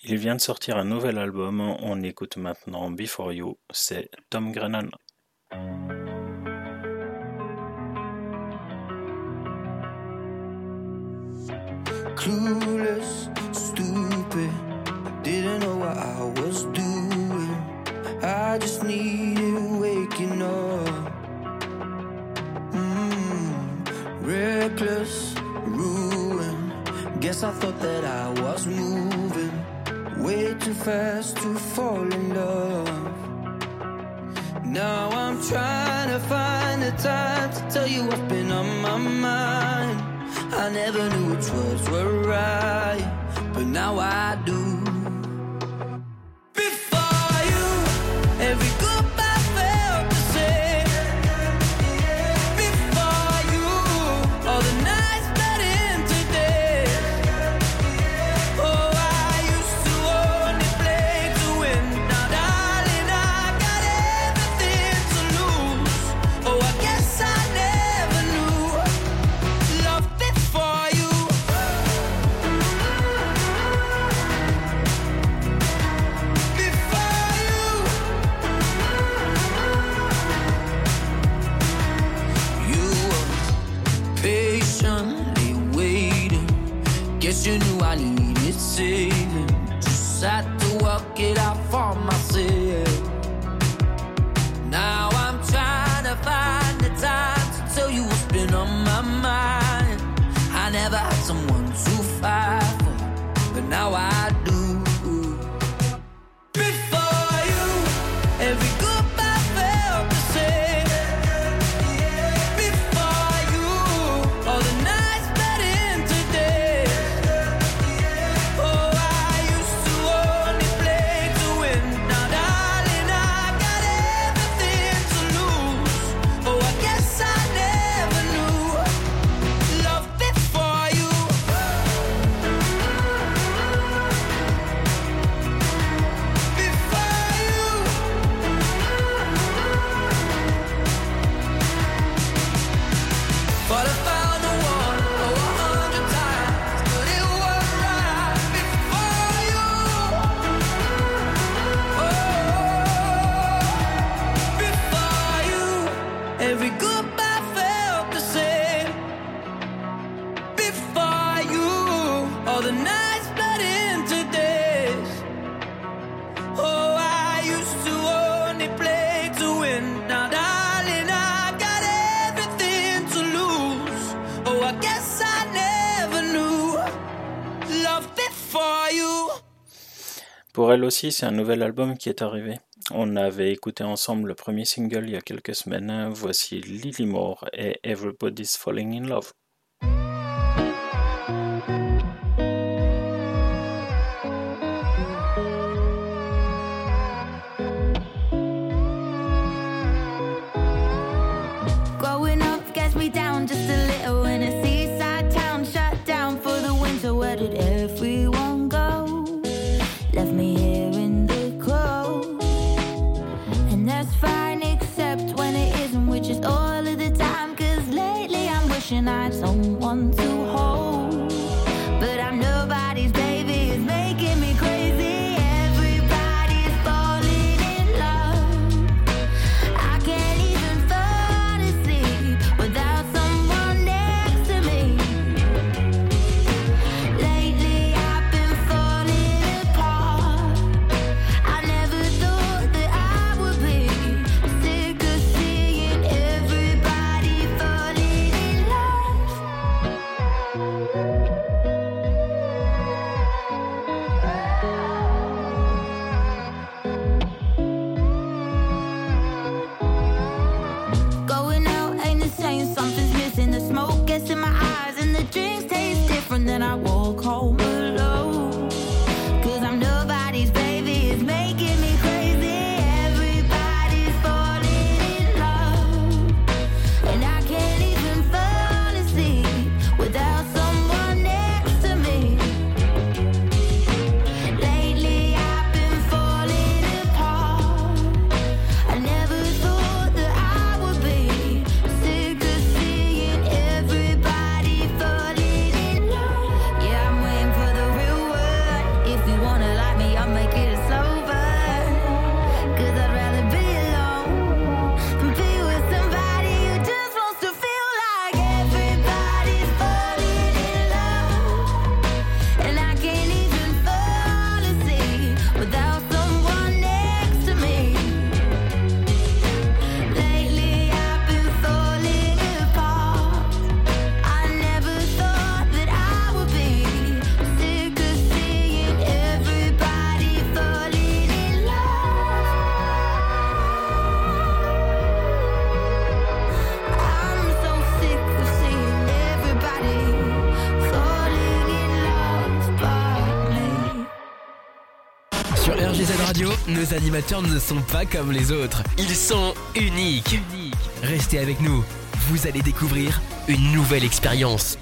Il vient de sortir un nouvel album, on écoute maintenant Before You, c'est Tom Grennan. clueless, stupid. Didn't know what I was doing. I just needed waking up. Mm. Guess I thought that I was moving way too fast to fall in love. Now I'm trying to find the time to tell you what's been on my mind. I never knew which words were right, but now I do. Saving. Just had to work it out for myself. Now I'm trying to find the time to tell you what's been on my mind. I never had someone to fight for, but now I Aussi, c'est un nouvel album qui est arrivé. On avait écouté ensemble le premier single il y a quelques semaines. Voici Lily Moore et Everybody's Falling in Love. Animateurs ne sont pas comme les autres. Ils sont uniques. Restez avec nous. Vous allez découvrir une nouvelle expérience.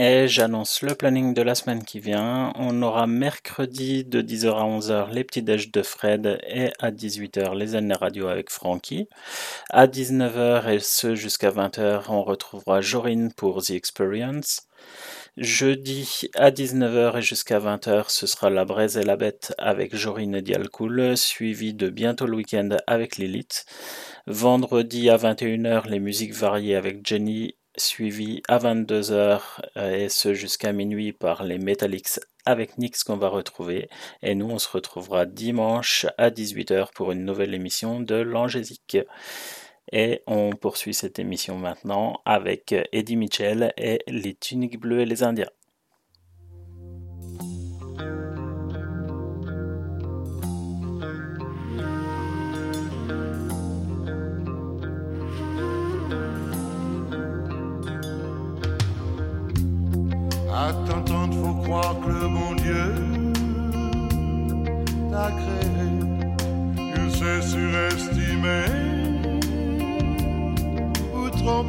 Et j'annonce le planning de la semaine qui vient. On aura mercredi de 10h à 11h les petits déj de Fred et à 18h les années radio avec Frankie. À 19h et ce jusqu'à 20h, on retrouvera Jorine pour The Experience. Jeudi à 19h et jusqu'à 20h, ce sera La Braise et la Bête avec Jorine Dialcool, suivi de Bientôt le week-end avec Lilith. Vendredi à 21h, les musiques variées avec Jenny suivi à 22h et ce jusqu'à minuit par les Metallics avec Nix qu'on va retrouver. Et nous, on se retrouvera dimanche à 18h pour une nouvelle émission de l'Angésique. Et on poursuit cette émission maintenant avec Eddie Mitchell et les tuniques bleues et les Indiens. À t'entendre, faut croire que le bon Dieu t'a créé. Il s'est surestimé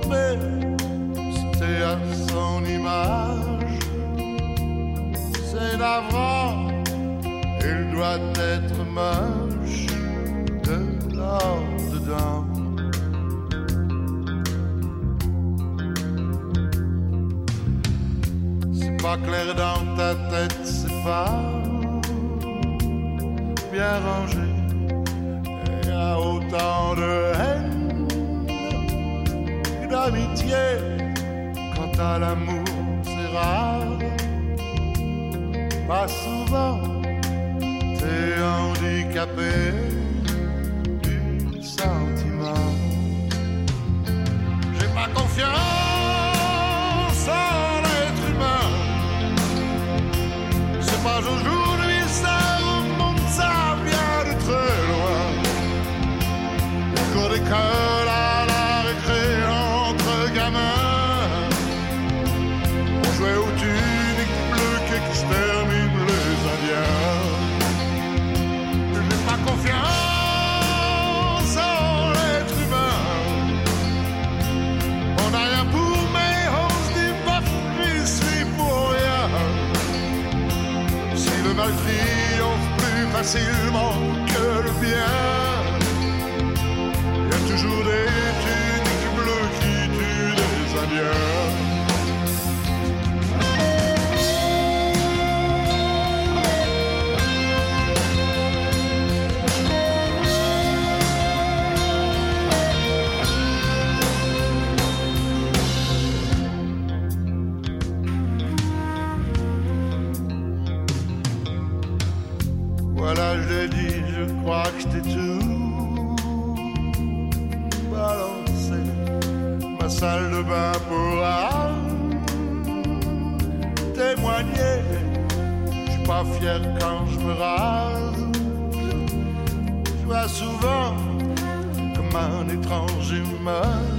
ou trompé. C'était à son image. C'est navrant, il doit être moche de l'or dedans. C'est pas clair dans ta tête, c'est pas bien rangé. Il y a autant de haine que d'amitié. Quant à l'amour, c'est rare. Pas souvent, t'es handicapé facilement que le bien, il y a toujours des tuniques bleues qui tuent des Indiens. Bain pourra témoigner. Je suis pas fier quand je me rase. Je vois souvent comme un étranger moche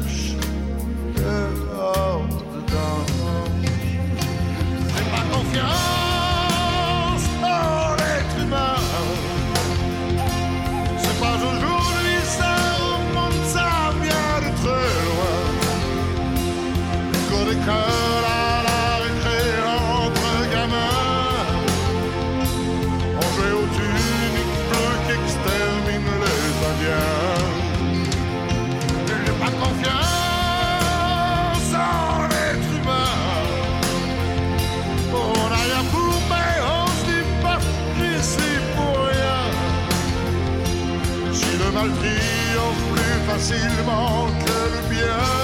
facilement que le bien,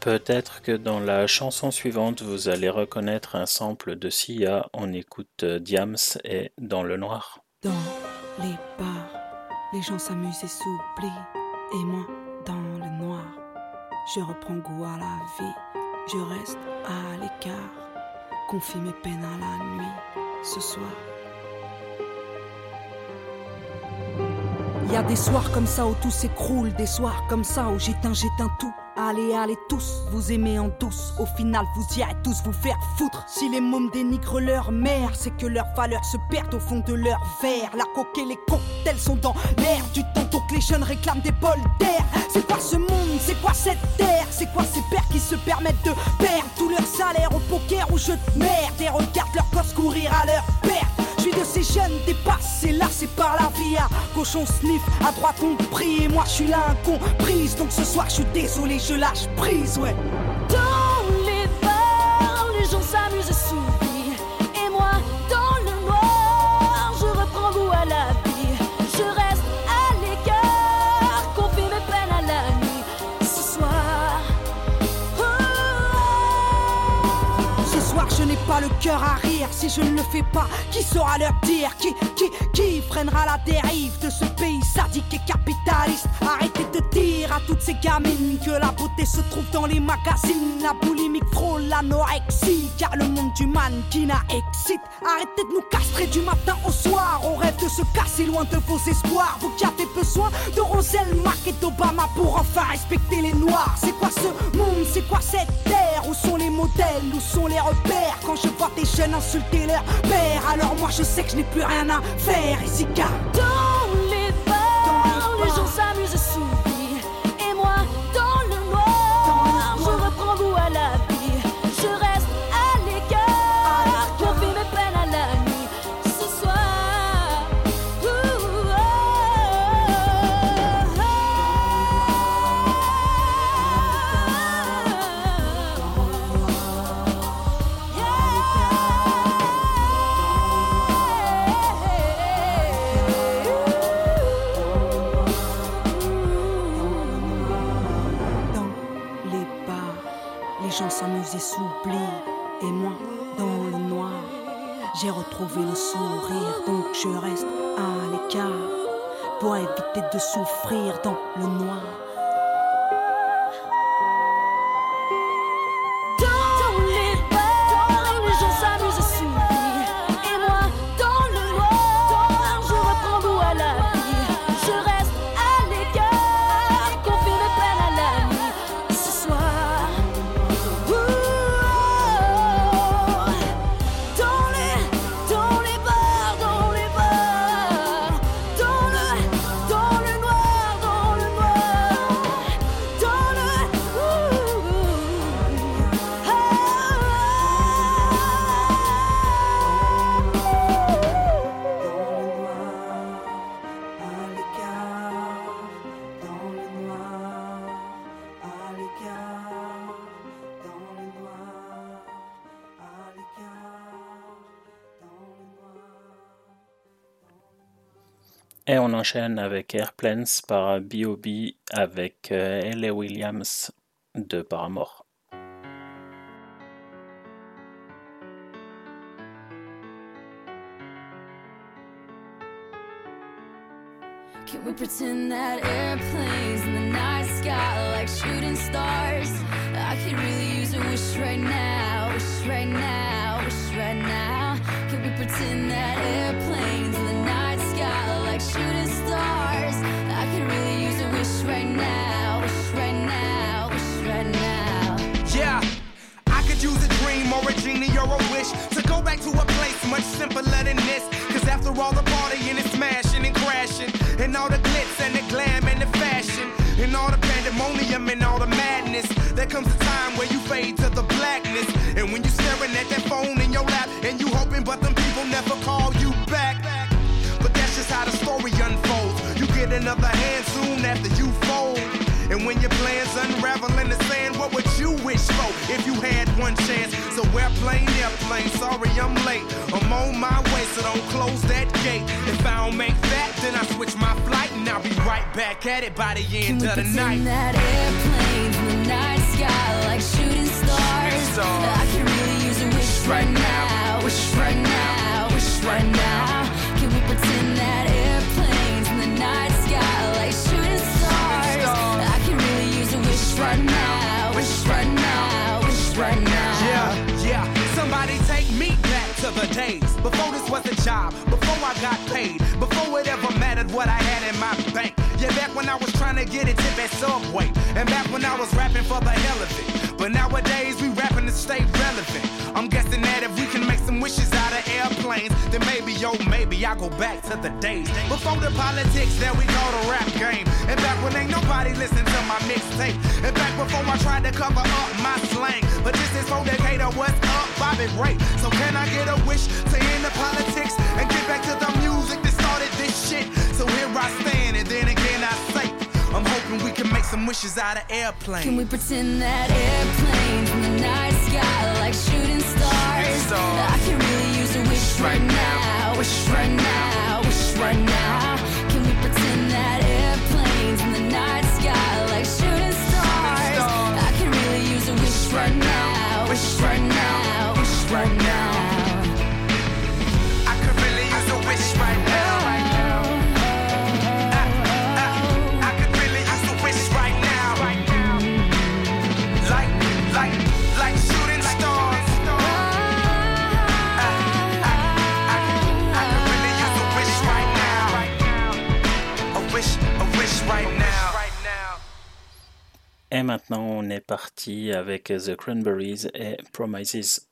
Peut-être que dans la chanson suivante, vous allez reconnaître un sample de Sia. On écoute euh, Diams et Dans le noir. Dans les bars, les gens s'amusent et s'oublient. Et moi, dans le noir, je reprends goût à la vie. Je reste à l'écart, confie mes peines à la nuit. Ce soir. Y a des soirs comme ça où tout s'écroule, des soirs comme ça où j'éteins, j'éteins tout. Allez, allez tous, vous aimez en douce. Au final, vous irez tous vous faire foutre. Si les mômes dénigrent leur mère, c'est que leurs valeurs se perdent au fond de leur verre. La coque et les cocktails sont dans l'air du temps, donc les jeunes réclament des bols d'air. C'est quoi ce monde C'est quoi cette terre? C'est quoi ces pères qui se permettent de perdre? Tout leur salaire au poker ou jeu de merde et regardent leurs gosses courir à leur perte de ces jeunes dépassés, là c'est par la vie à gauche on sniff, à droite on prie Et moi je suis là incomprise, donc ce soir je suis désolé, je lâche prise, ouais. Dans les bars, les gens s'amusent et le cœur à rire Si je ne le fais pas, qui saura leur dire Qui, qui, qui freinera la dérive de ce pays sadique et capitaliste? Arrêtez de dire à toutes ces gamines Que la beauté se trouve dans les magazines. La boulimique frôle l'anorexie Car le monde du mannequinat excite. Arrêtez de nous castrer du matin au soir. On rêve de se casser loin de vos espoirs. Vous qui avez besoin de Roselle Mac et d'Obama Pour enfin respecter les noirs. C'est quoi ce monde, c'est quoi cette terre? Où sont les modèles, où sont les repères? Quand je vois des jeunes insulter leur père. Alors moi je sais que je n'ai plus rien à faire. Ici car j'ai retrouvé le sourire. Donc je reste à l'écart pour éviter de souffrir dans le noir. Et on enchaîne avec Airplanes par B.O.B. avec euh, L.A. Williams de Paramore. Can we pretend that airplanes in the night sky like shooting stars? I could really use a wish right now, wish right now, wish right now. Can we pretend that airplanes back to a place much simpler than this. Cause after all the partying and it's smashing and crashing, and all the glitz and the glam and the fashion, and all the pandemonium and all the madness, there comes a time where you fade to the blackness. And when you're staring at that phone in your lap, and you hoping, but them people never call you back. But that's just how the story unfolds. You get another hand soon after you. And when your plans unravel in the sand, what would you wish for if you had one chance? So airplane, airplane, sorry I'm late. I'm on my way, so don't close that gate. If I don't make that, then I switch my flight and I'll be right back at it by the end Can of the night. that airplanes in the night sky like shooting stars? stars. I could really use a wish right now, wish right now, days before this was a job, before I got paid, before it ever mattered what I had in my bank. Yeah, back when I was trying to get a tip at Subway, and back when I was rapping for the hell of it. But nowadays we rapping to stay relevant. I'm guessing that if we can make some wishes out of airplanes, then maybe, yo, maybe I go back to the days before the politics that we call the rap game. And back when ain't nobody listen to my mixtape. And back before I tried to cover up my slang. But this is for Decatur, what's up, Bobby Ray? So can I get a wish to end the politics and get back to the music that started this shit? So here I stand, and then again I say, I'm hoping we can make some wishes out of airplanes. Can we pretend that airplanes in the night sky like shooting stars? I can really use a wish right now, wish right now, wish right now. Can we pretend that airplanes in the night sky like shooting stars? I can really use a wish right now, wish right now, Et maintenant, on est parti avec The Cranberries et Promises.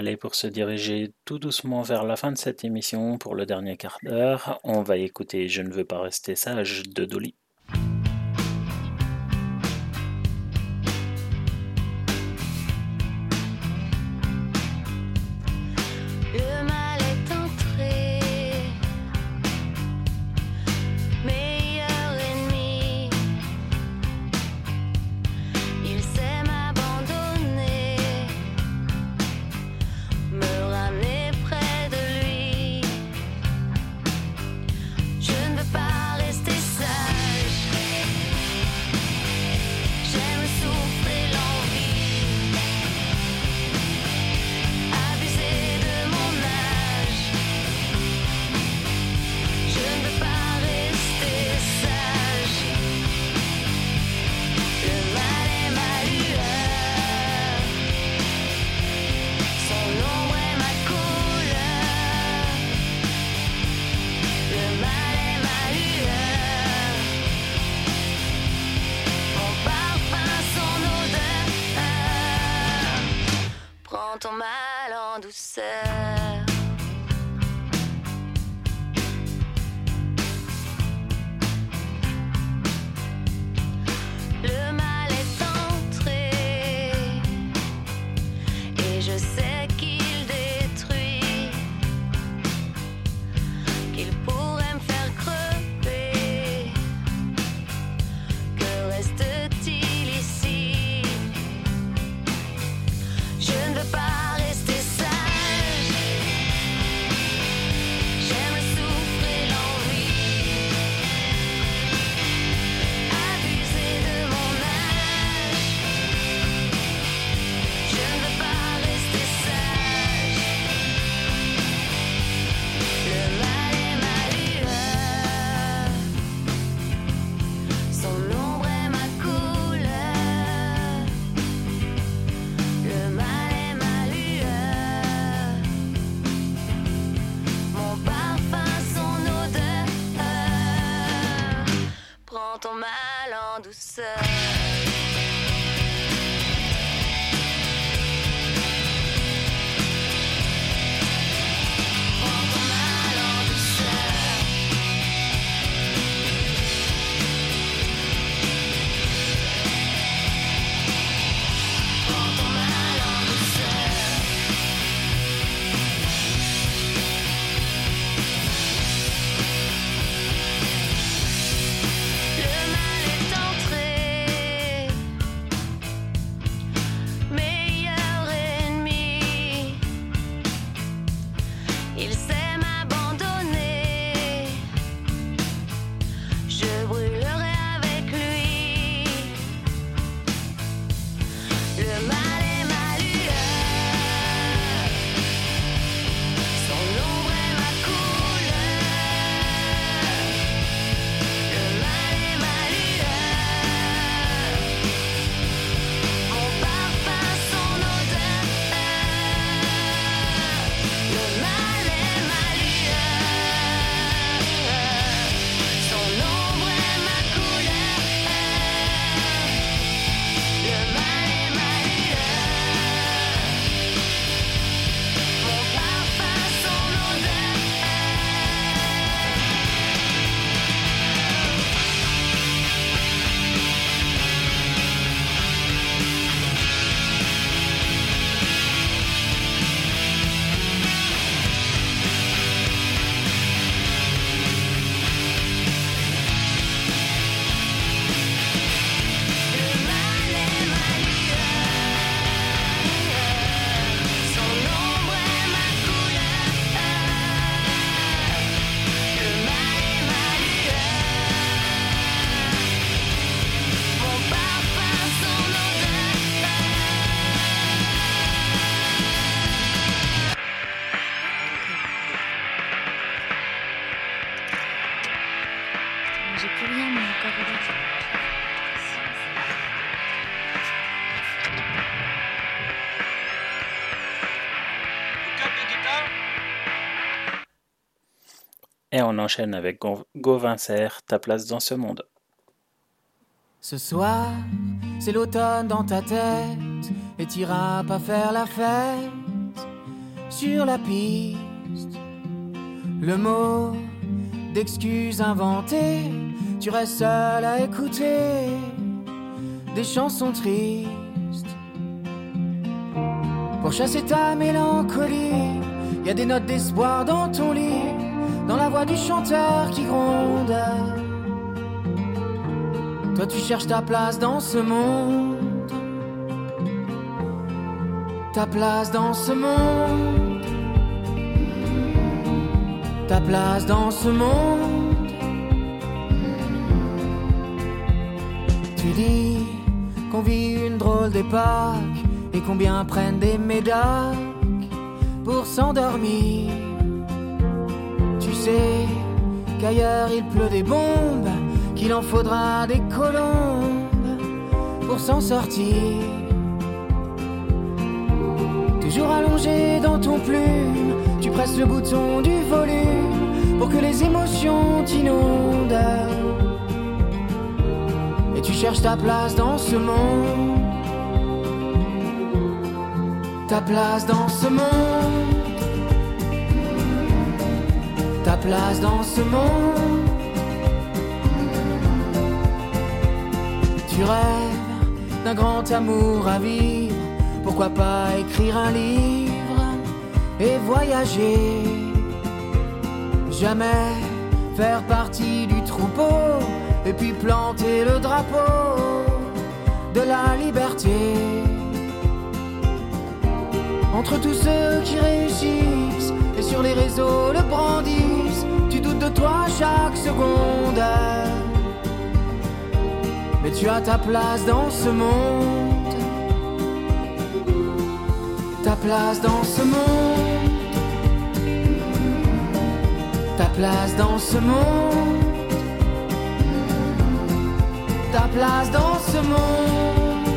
Allez, pour se diriger tout doucement vers la fin de cette émission, pour le dernier quart d'heure, on va écouter Je ne veux pas rester sage de Dolly. enchaîne avec Gauvin Serre, ta place dans ce monde. Ce soir, c'est l'automne dans ta tête, et t'iras pas faire la fête sur la piste. Le mot d'excuse inventé, tu restes seul à écouter des chansons tristes. Pour chasser ta mélancolie, Il y a des notes d'espoir dans ton lit dans la voix du chanteur qui gronde. Toi tu cherches ta place dans ce monde, ta place dans ce monde, ta place dans ce monde. Tu dis qu'on vit une drôle d'époque et combien prennent des médailles pour s'endormir. Qu'ailleurs il pleut des bombes, qu'il en faudra des colombes pour s'en sortir. Toujours allongé dans ton plume, tu presses le bouton du volume pour que les émotions t'inondent. Et tu cherches ta place dans ce monde. Ta place dans ce monde. Place dans ce monde. Tu rêves d'un grand amour à vivre. Pourquoi pas écrire un livre et voyager? Jamais faire partie du troupeau et puis planter le drapeau de la liberté. Entre tous ceux qui réussissent et sur les réseaux le brandissent, de toi chaque seconde. Mais tu as ta place dans ce monde. Ta place dans ce monde. Ta place dans ce monde. Ta place dans ce monde.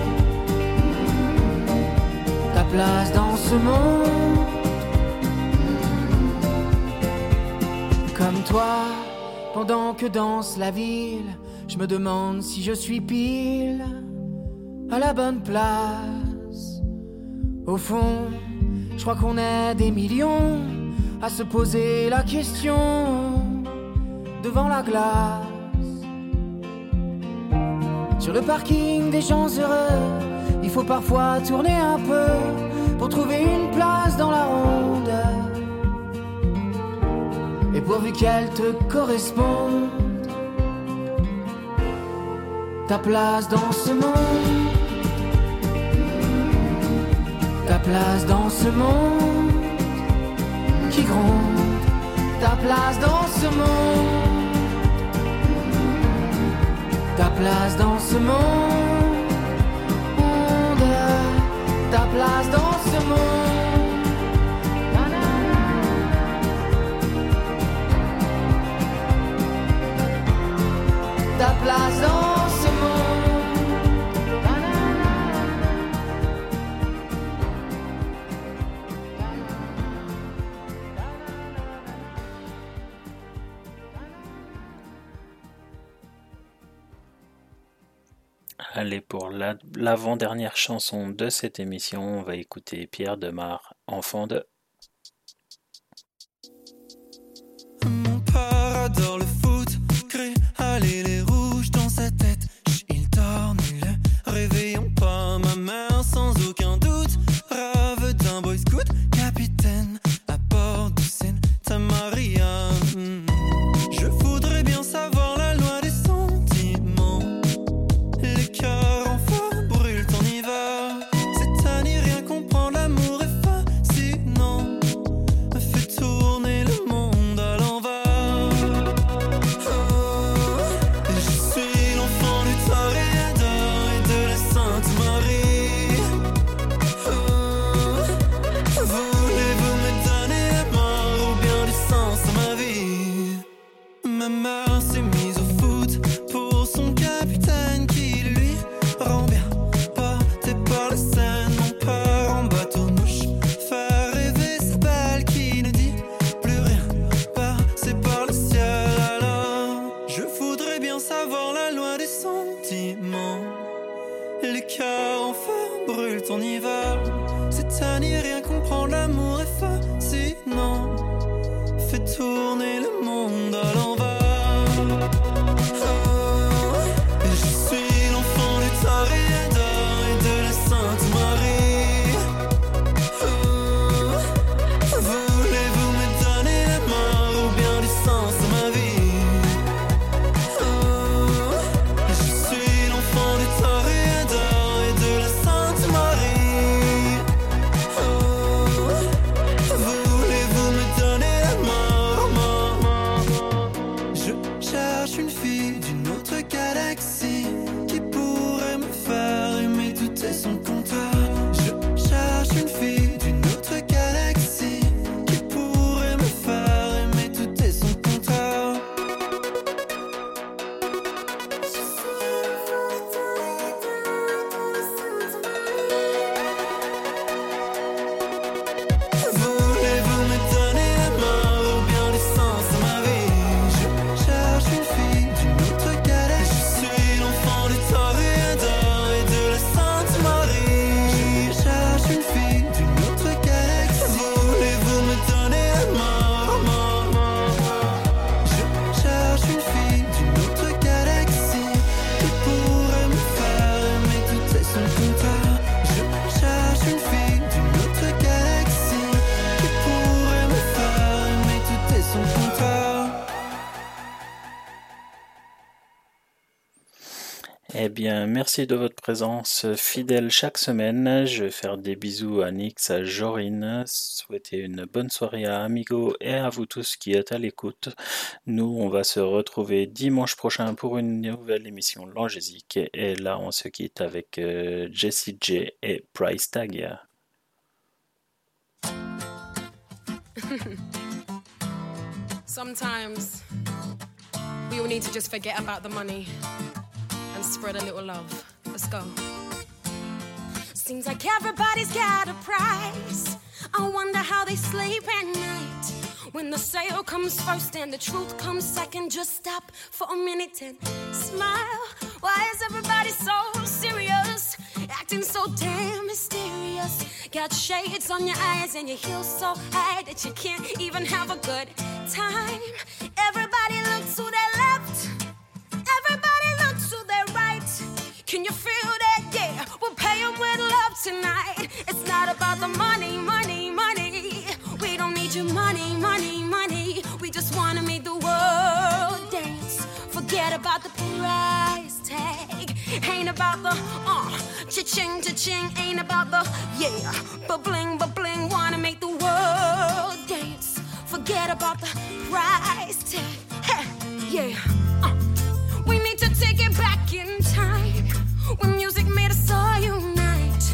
Ta place dans ce monde. Pendant que danse la ville, je me demande si je suis pile à la bonne place. Au fond, je crois qu'on est des millions à se poser la question devant la glace. Sur le parking des gens heureux, il faut parfois tourner un peu pour trouver une place dans la ronde. Pourvu qu'elle te corresponde, ta place dans ce monde, ta place dans ce monde qui gronde, ta place dans ce monde. Ta place dans ce monde, ta place dans ce monde. Ta place dans ce monde. Allez, pour la- l'avant-dernière chanson de cette émission, on va écouter Pierre Demar, enfant de. Mon père adore le foot, les merci de votre présence fidèle chaque semaine. Je vais faire des bisous à Nix, à Jorine, souhaiter une bonne soirée à Amigo et à vous tous qui êtes à l'écoute. Nous, on va se retrouver dimanche prochain pour une nouvelle émission Langésique. Et là, on se quitte avec euh, Jessie J et Price Tag. Sometimes we all need to just forget about the money and spread a little love. Let's go. Seems like everybody's got a price. I wonder how they sleep at night. When the sale comes first and the truth comes second, just stop for a minute and smile. Why is everybody so serious? Acting so damn mysterious. Got shades on your eyes and your heels so high that you can't even have a good time. Everybody looks to their left. Can you feel that? Yeah, we'll pay 'em with love tonight. It's not about the money, money, money. We don't need your money, money, money. We just wanna make the world dance. Forget about the price tag. Ain't about the uh, cha-ching, cha-ching. Ain't about the yeah, but bling, but bling. Wanna make the world dance. Forget about the price tag. Hey, yeah. Uh. We need to take it back in when music made us all unite.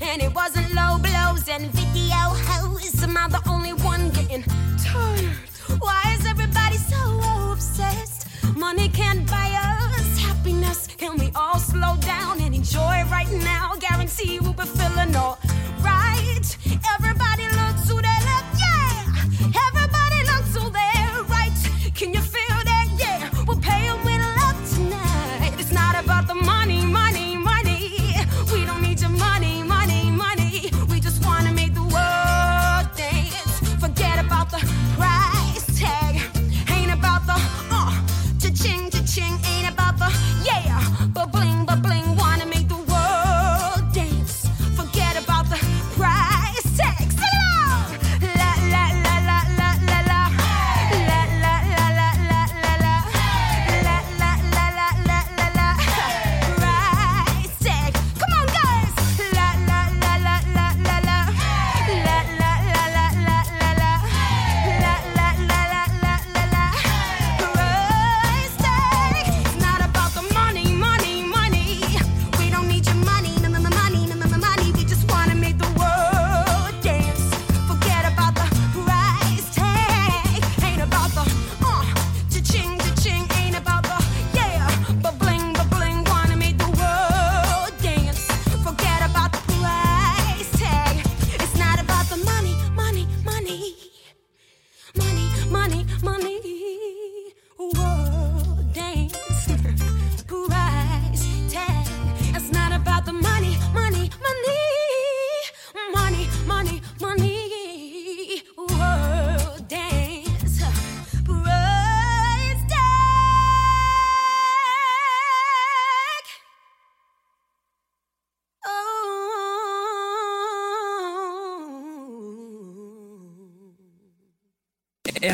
And it wasn't low blows and video hoes. Am I the only one getting tired? Why is everybody so obsessed? Money can't buy us happiness. Can we all slow down and enjoy right now? Guarantee we'll be feeling all right. Everybody